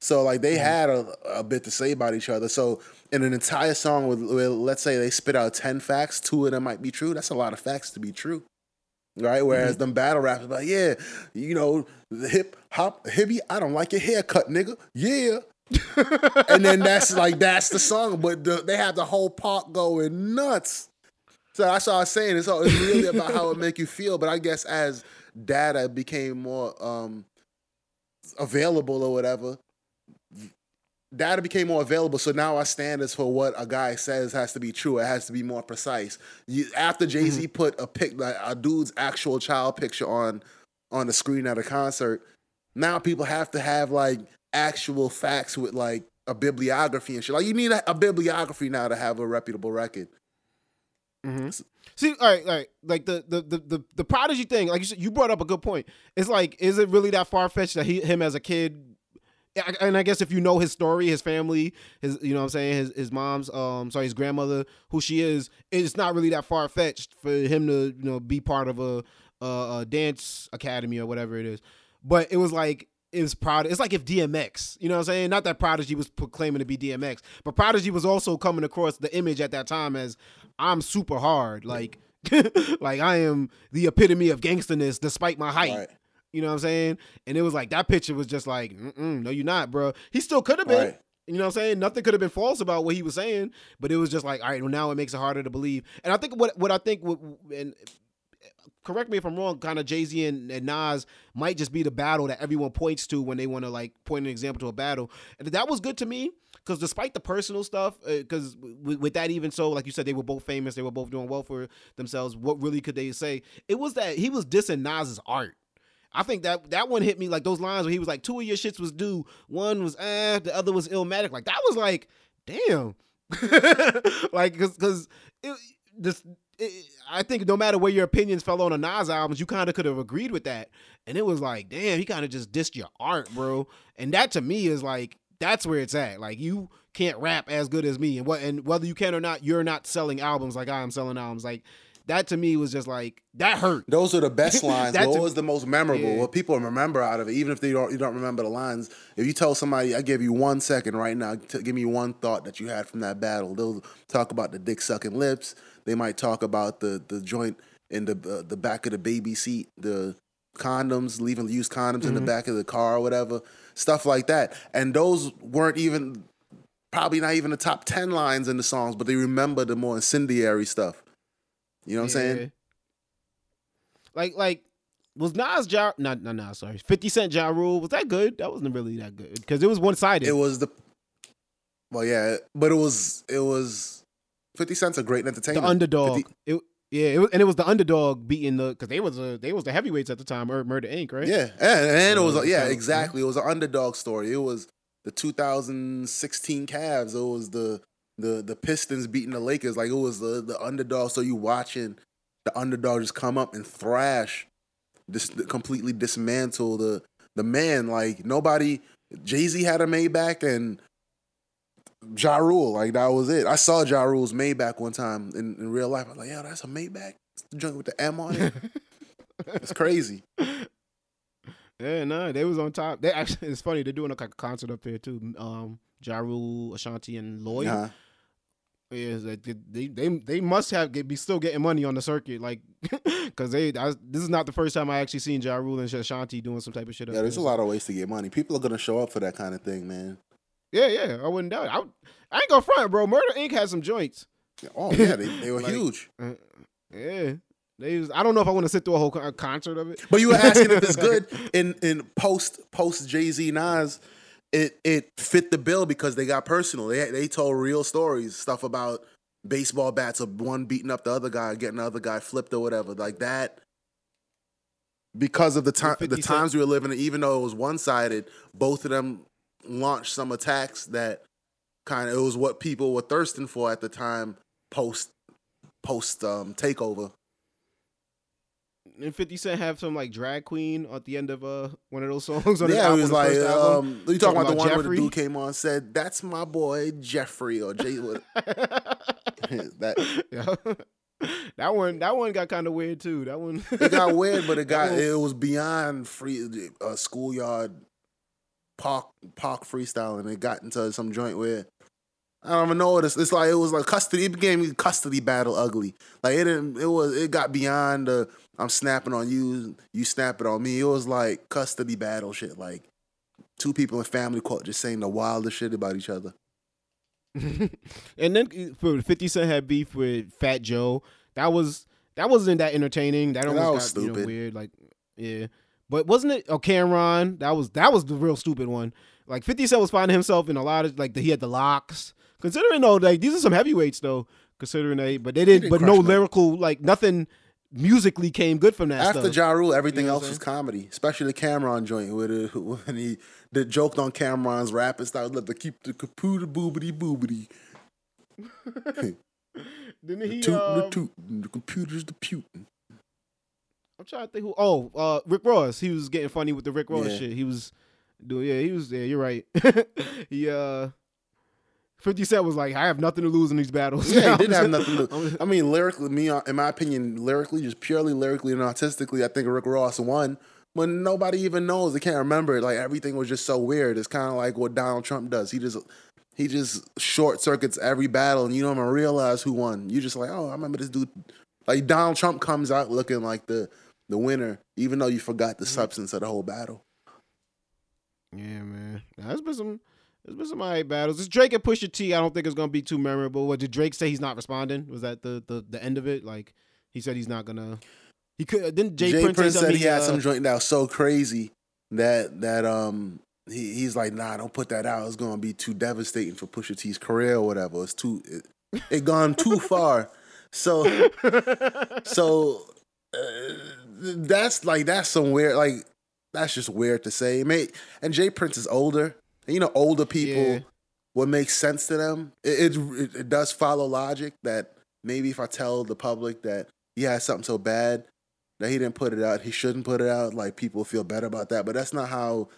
So like they mm-hmm. had a, a bit to say about each other. So in an entire song with, with let's say they spit out ten facts, two of them might be true. That's a lot of facts to be true. Right? Whereas mm-hmm. them battle rappers like, yeah, you know, the hip hop hippie, I don't like your haircut, nigga. Yeah. And then that's like that's the song, but the, they have the whole park going nuts. So that's what I was saying. It's, all, it's really about how it make you feel. But I guess as data became more um, available or whatever, data became more available. So now our standards for what a guy says has to be true. It has to be more precise. You, after Jay Z put a pic, like a dude's actual child picture on on the screen at a concert, now people have to have like actual facts with like a bibliography and shit. Like you need a, a bibliography now to have a reputable record. See, all right, all right, like the the the the, the prodigy thing, like you said, you brought up a good point. It's like, is it really that far fetched that he him as a kid? And I guess if you know his story, his family, his you know what I'm saying, his his mom's um sorry, his grandmother, who she is, it's not really that far fetched for him to you know be part of a, a a dance academy or whatever it is. But it was like it was proud. It's like if DMX, you know what I'm saying? Not that Prodigy was proclaiming to be DMX, but Prodigy was also coming across the image at that time as I'm super hard, like like I am the epitome of gangsterness despite my height. Right. You know what I'm saying? And it was like that picture was just like, Mm-mm, no, you're not, bro. He still could have been. Right. You know what I'm saying? Nothing could have been false about what he was saying, but it was just like, all right, well, now it makes it harder to believe. And I think what what I think, what, and correct me if I'm wrong, kind of Jay Z and, and Nas might just be the battle that everyone points to when they want to like point an example to a battle. And that was good to me because despite the personal stuff, because with, with that even so, like you said, they were both famous, they were both doing well for themselves. What really could they say? It was that he was dissing Nas's art. I think that that one hit me like those lines where he was like, two of your shits was due, one was eh, the other was illmatic. Like that was like, damn, like because because this. I think no matter where your opinions fell on the Nas albums, you kind of could have agreed with that. And it was like, damn, he kind of just dissed your art, bro. And that to me is like, that's where it's at. Like you can't rap as good as me, and what and whether you can or not, you're not selling albums like I am selling albums. Like that to me was just like that hurt. Those are the best lines. A- was the most memorable? Yeah. What people remember out of it, even if they don't, you don't remember the lines. If you tell somebody, I give you one second right now, to give me one thought that you had from that battle. They'll talk about the dick sucking lips. They might talk about the the joint in the uh, the back of the baby seat, the condoms, leaving used condoms in the back of the car or whatever, stuff like that. And those weren't even probably not even the top ten lines in the songs, but they remember the more incendiary stuff. You know what I'm saying? Like like was Nas Ja not no no sorry Fifty Cent Ja Rule was that good? That wasn't really that good because it was one sided. It was the well, yeah, but it was it was Fifty Cent's a great entertainment. the underdog. 50 It yeah, it was, and it was the underdog beating the because they was uh, they was the heavyweights at the time. Mur- Murder Inc. Right? yeah, and, and it was Uh, yeah, exactly. It was an underdog story. It was the 2016 Cavs. It was the the the Pistons beating the Lakers. Like it was the the underdog. So you watching the underdog just come up and thrash, just completely dismantle the the man. Like nobody. Jay Z had a Maybach and Ja Rule. Like that was it. I saw Ja Rule's Maybach one time in, in real life. I was like, yo, that's a Maybach. It's the joint with the M on it. it's crazy. Yeah, no, they was on top. They actually, it's funny. They're doing a concert up there too. Um, Ja Rule, Ashanti, and Lloyd. Uh-huh. Yeah, like they, they they must have get, be still getting money on the circuit, like because they. I, this is not the first time I actually seen Ja Rule and Ashanti doing some type of shit. up Yeah, there's a lot of ways to get money. People are gonna show up for that kind of thing, man. Yeah, yeah, I wouldn't doubt. It. I, would- I ain't gonna front, bro. Murder Inc. has some joints. Oh yeah, they, they were Like- huge. Uh, yeah, they. Was, I don't know if I want to sit through a whole con- concert of it. But you were asking if it's good in in post post Jay Z Nas. It it fit the bill because they got personal. They they told real stories, stuff about baseball bats of one beating up the other guy, getting the other guy flipped or whatever, like that. Because of the time, the times we were living in, even though it was one sided, both of them launched some attacks that kind of it was what people were thirsting for at the time post post um takeover. And Fifty Cent have some like drag queen at the end of uh one of those songs. On yeah, it was like the first album. um, you talking about the one where the dude came on said, "That's my boy Jeffrey" or Jay. that yeah. that one that one got kind of weird too. That one it got weird, but it got it was beyond free uh, schoolyard park park freestyling. It got into some joint where I don't even know what it's. It's like it was like custody. It became custody battle ugly. Like it didn't. It was. It got beyond the I'm snapping on you, you snapping on me. It was like custody battle shit. Like two people in family court just saying the wildest shit about each other. and then for Fifty Cent had beef with Fat Joe. That was that wasn't that entertaining. That That almost was got you know, weird. Like yeah, but wasn't it? Oh, Cam'ron. That was that was the real stupid one. Like Fifty Cent was finding himself in a lot of like the, he had the LOX. Considering though, like these are some heavyweights though. Considering they, but they didn't. didn't but no them. lyrical like nothing musically came good from that After stuff. Ja Rule, everything You know else I'm was comedy, especially the Cam'ron joint with it when he that joked on Cam'ron's rapping style. Let the keep the computer boobity boobity. Didn't he? Tootin' the um, tootin', the computer's the putin'. I'm trying to think who. Oh, uh, Rick Ross. He was getting funny with the Rick Ross Yeah. shit. He was doing. Yeah, he was. Yeah, you're right. he uh, Fifty Cent was like, I have nothing to lose in these battles. Yeah, he didn't have nothing to I'm- I mean, lyrically, me, uh, in my opinion, lyrically, just purely lyrically and artistically, I think Rick Ross won. But nobody even knows, they can't remember it. Like everything was just so weird. It's kind of like what Donald Trump does. He just he just short circuits every battle, and you don't even realize who won. You just like, oh, I remember this dude. Like Donald Trump comes out looking like the the winner, even though you forgot the Mm-hmm. substance of the whole battle. Yeah, man. Nah, there's been some. There's been some alright battles. This Drake and Pusha T. I don't think it's gonna be too memorable. What did Drake say? He's not responding. Was that the the, the end of it? Like he said he's not gonna. He could. Didn't Jay, Jay, Prince, Prince, said he had uh, some joint that was so crazy that that um he, he's like, nah, don't put that out. It's gonna be too devastating for Pusha T's career or whatever. It's too it, it gone too far. So so uh, that's like that's some weird like that's just weird to say. Mate, and J Prince is older. And you know, older people Yeah. what makes sense to them. It, it it does follow logic that maybe if I tell the public that he has something so bad that he didn't put it out, he shouldn't put it out. Like people feel better about that, but that's not how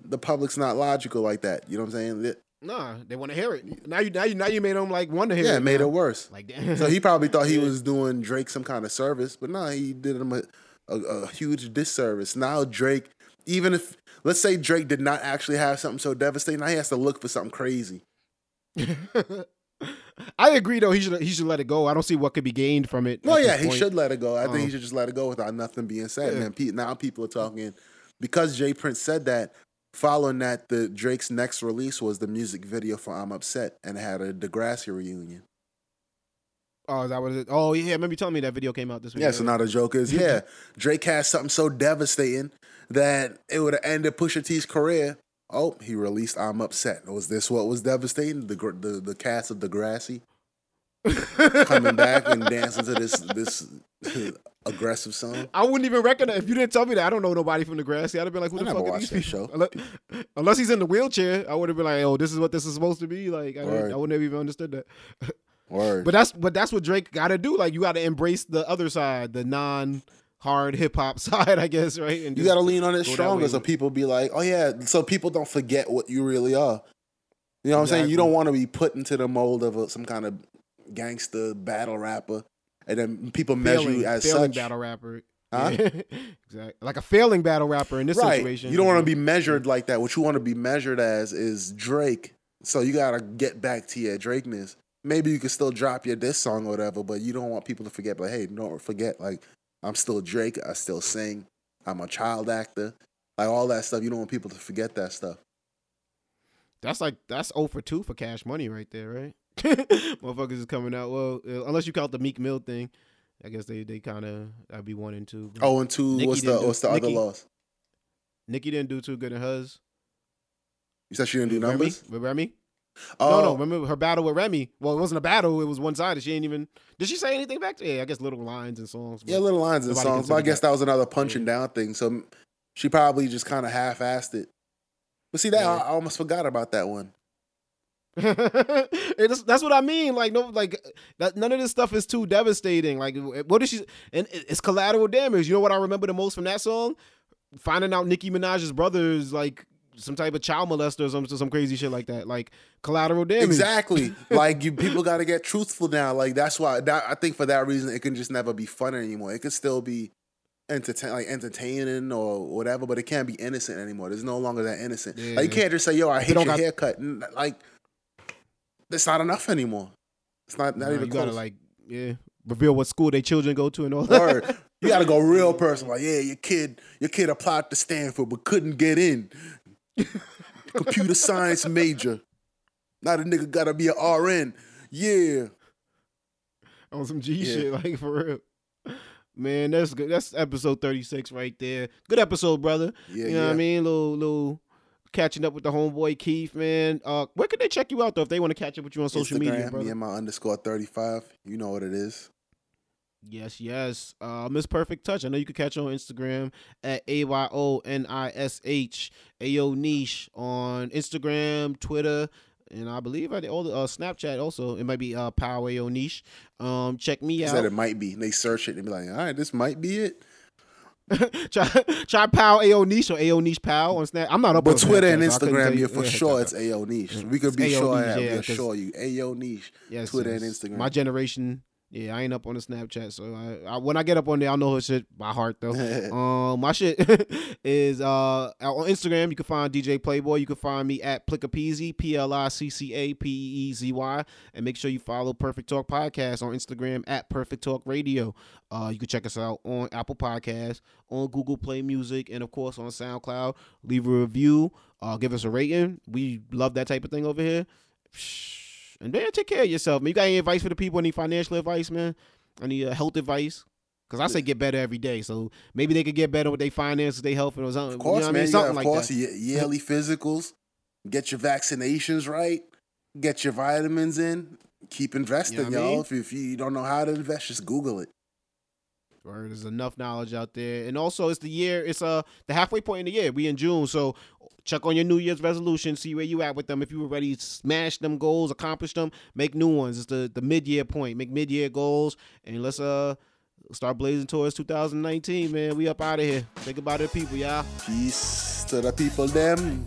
the public's not logical like that. You know what I'm saying? Nah, they want to hear it. Now you now you now you made them like want to hear yeah, it. it made now. it worse. Like damn. So he probably thought he was doing Drake some kind of service, but no, he did him a, a, a huge disservice. Now Drake, even if let's say Drake did not actually have something so devastating, now he has to look for something crazy. I agree though. He should he should let it go. I don't see what could be gained from it. Well, yeah, he should let it go. I think Um, he should just let it go without nothing being said. Yeah. Man, now people are talking because J Prince said that. Following that, the Drake's next release was the music video for "I'm Upset" and had a Degrassi reunion. Oh, that was it? Oh yeah, maybe tell me that video came out this week. Yeah, so now the joke is, yeah, Drake has something so devastating that it would have ended Pusha T's career. Oh, he released "I'm Upset." Was this what was devastating? The the, the cast of Degrassi coming back and dancing to this this aggressive song. I wouldn't even recognize if you didn't tell me that. I don't know nobody from Degrassi. I'd have been like, "Who I the never fuck are watched these that people?" show. Unless, unless he's in the wheelchair, I would have been like, "Oh, this is what this is supposed to be." Like, I, I wouldn't have even understood that. Word. But that's but that's what Drake got to do. Like, you got to embrace the other side, the non hard hip hop side, I guess, right? And You got to lean on it stronger so people be like, oh yeah, so people don't forget what you really are. You know what I'm saying? You don't want to be put into the mold of a, some kind of gangster battle rapper, and then people measure failing, you as failing such. battle rapper. Huh? Yeah. exactly. Like a failing battle rapper in this right. situation. You don't want to be measured like that. What you want to be measured as is Drake. So you got to get back to your Drakeness. Maybe you can still drop your diss song or whatever, but you don't want people to forget. Like, hey, don't forget, like, I'm still Drake. I still sing. I'm a child actor. Like all that stuff. You don't want people to forget that stuff. That's like that's 0 for 2 for cash money right there, right? Motherfuckers is coming out. Well, uh, unless you count the Meek Mill thing, I guess they they kind of I'd be one and two. Oh, and two. Nicki what's the do- what's the other loss? Nicki didn't do too good in hers. You said she didn't do Remy? numbers. with Remy. Oh, No, no. Remember her battle with Remy? Well, it wasn't a battle. It was one sided. She ain't even. Did she say anything back to? Yeah, I guess little lines and songs. Yeah, little lines and songs. But I guess that. that was another punching down thing. So she probably just kind of half-assed it. But see that yeah. I almost forgot about that one. that's, that's what I mean. Like no, like that, none of this stuff is too devastating. Like what is she? And it's collateral damage. You know what I remember the most from that song? Finding out Nicki Minaj's brother is like some type of child molester or some some crazy shit like that. Like collateral damage. Exactly. like you people got to get truthful now. Like that's why that, I think for that reason it can just never be fun anymore. It can still be entertain like entertaining or whatever, but it can't be innocent anymore. There's no longer that innocent. Yeah. Like you can't just say, "Yo, I hate your got- haircut." Like that's not enough anymore. It's not not even. You close. gotta like yeah reveal what school their children go to and all that. you gotta go real personal. Like yeah, your kid your kid applied to Stanford but couldn't get in. Computer science major. Not a nigga gotta be an RN. Yeah. On some G yeah. shit, like for real. Man, that's good. That's episode 36 right there. Good episode, brother. Yeah, you know yeah. what I mean? Little little catching up with the homeboy Keith, man. Uh, where can they check you out though if they want to catch up with you on social Instagram, media, brother? Me and my underscore thirty five. You know what it is. Yes, yes. Uh, Miss Perfect Touch. I know you can catch her on Instagram at A Y O N I S H Ayo Niche on Instagram, Twitter, and I believe I all the uh, Snapchat also. It might be uh Power Ayo Niche. Um, check me out. Said it might be. They search it and be like, all right, this might be it. try try Pow Ayo Niche or Ayo Niche Pow on Snap. I'm not up. But Twitter Snapchat, and Instagram, so yeah, for yeah, sure it's Ayo Niche. We could be sure. Yeah, we assure you, Ayo Niche. Yes, Twitter yes. and Instagram. My generation yeah, I ain't up on the Snapchat, so I, I, when I get up on there, I'll know her shit by heart though. um, my shit is uh on Instagram. You can find DJ Playboy. You can find me at Pliccapeezy, P L I C C A P E E Z Y, and make sure you follow Perfect Talk Podcast on Instagram at Perfect Talk Radio. Uh, you can check us out on Apple Podcasts, on Google Play Music, and of course on SoundCloud. Leave a review. Uh, give us a rating. We love that type of thing over here. Psh- and man, take care of yourself, man. You got any advice for the people? Any financial advice, man? Any uh, health advice? Because I say get better every day. So maybe they could get better with their finances, their health, or something. Of course, you know man. I mean? something yeah, of course, like yearly physicals. Get your vaccinations right. Get your vitamins in. Keep investing, you know y'all. I mean? if, if you don't know how to invest, just Google it. Or there's enough knowledge out there, and also it's the year. It's uh the halfway point in the year. We in June, so check on your New Year's resolution, see where you at with them. If you already smash them goals, accomplish them, make new ones. It's the the mid year point. Make mid year goals, and let's uh start blazing towards 2019, man. We up out of here. Think about it, people, y'all. Peace to the people, them.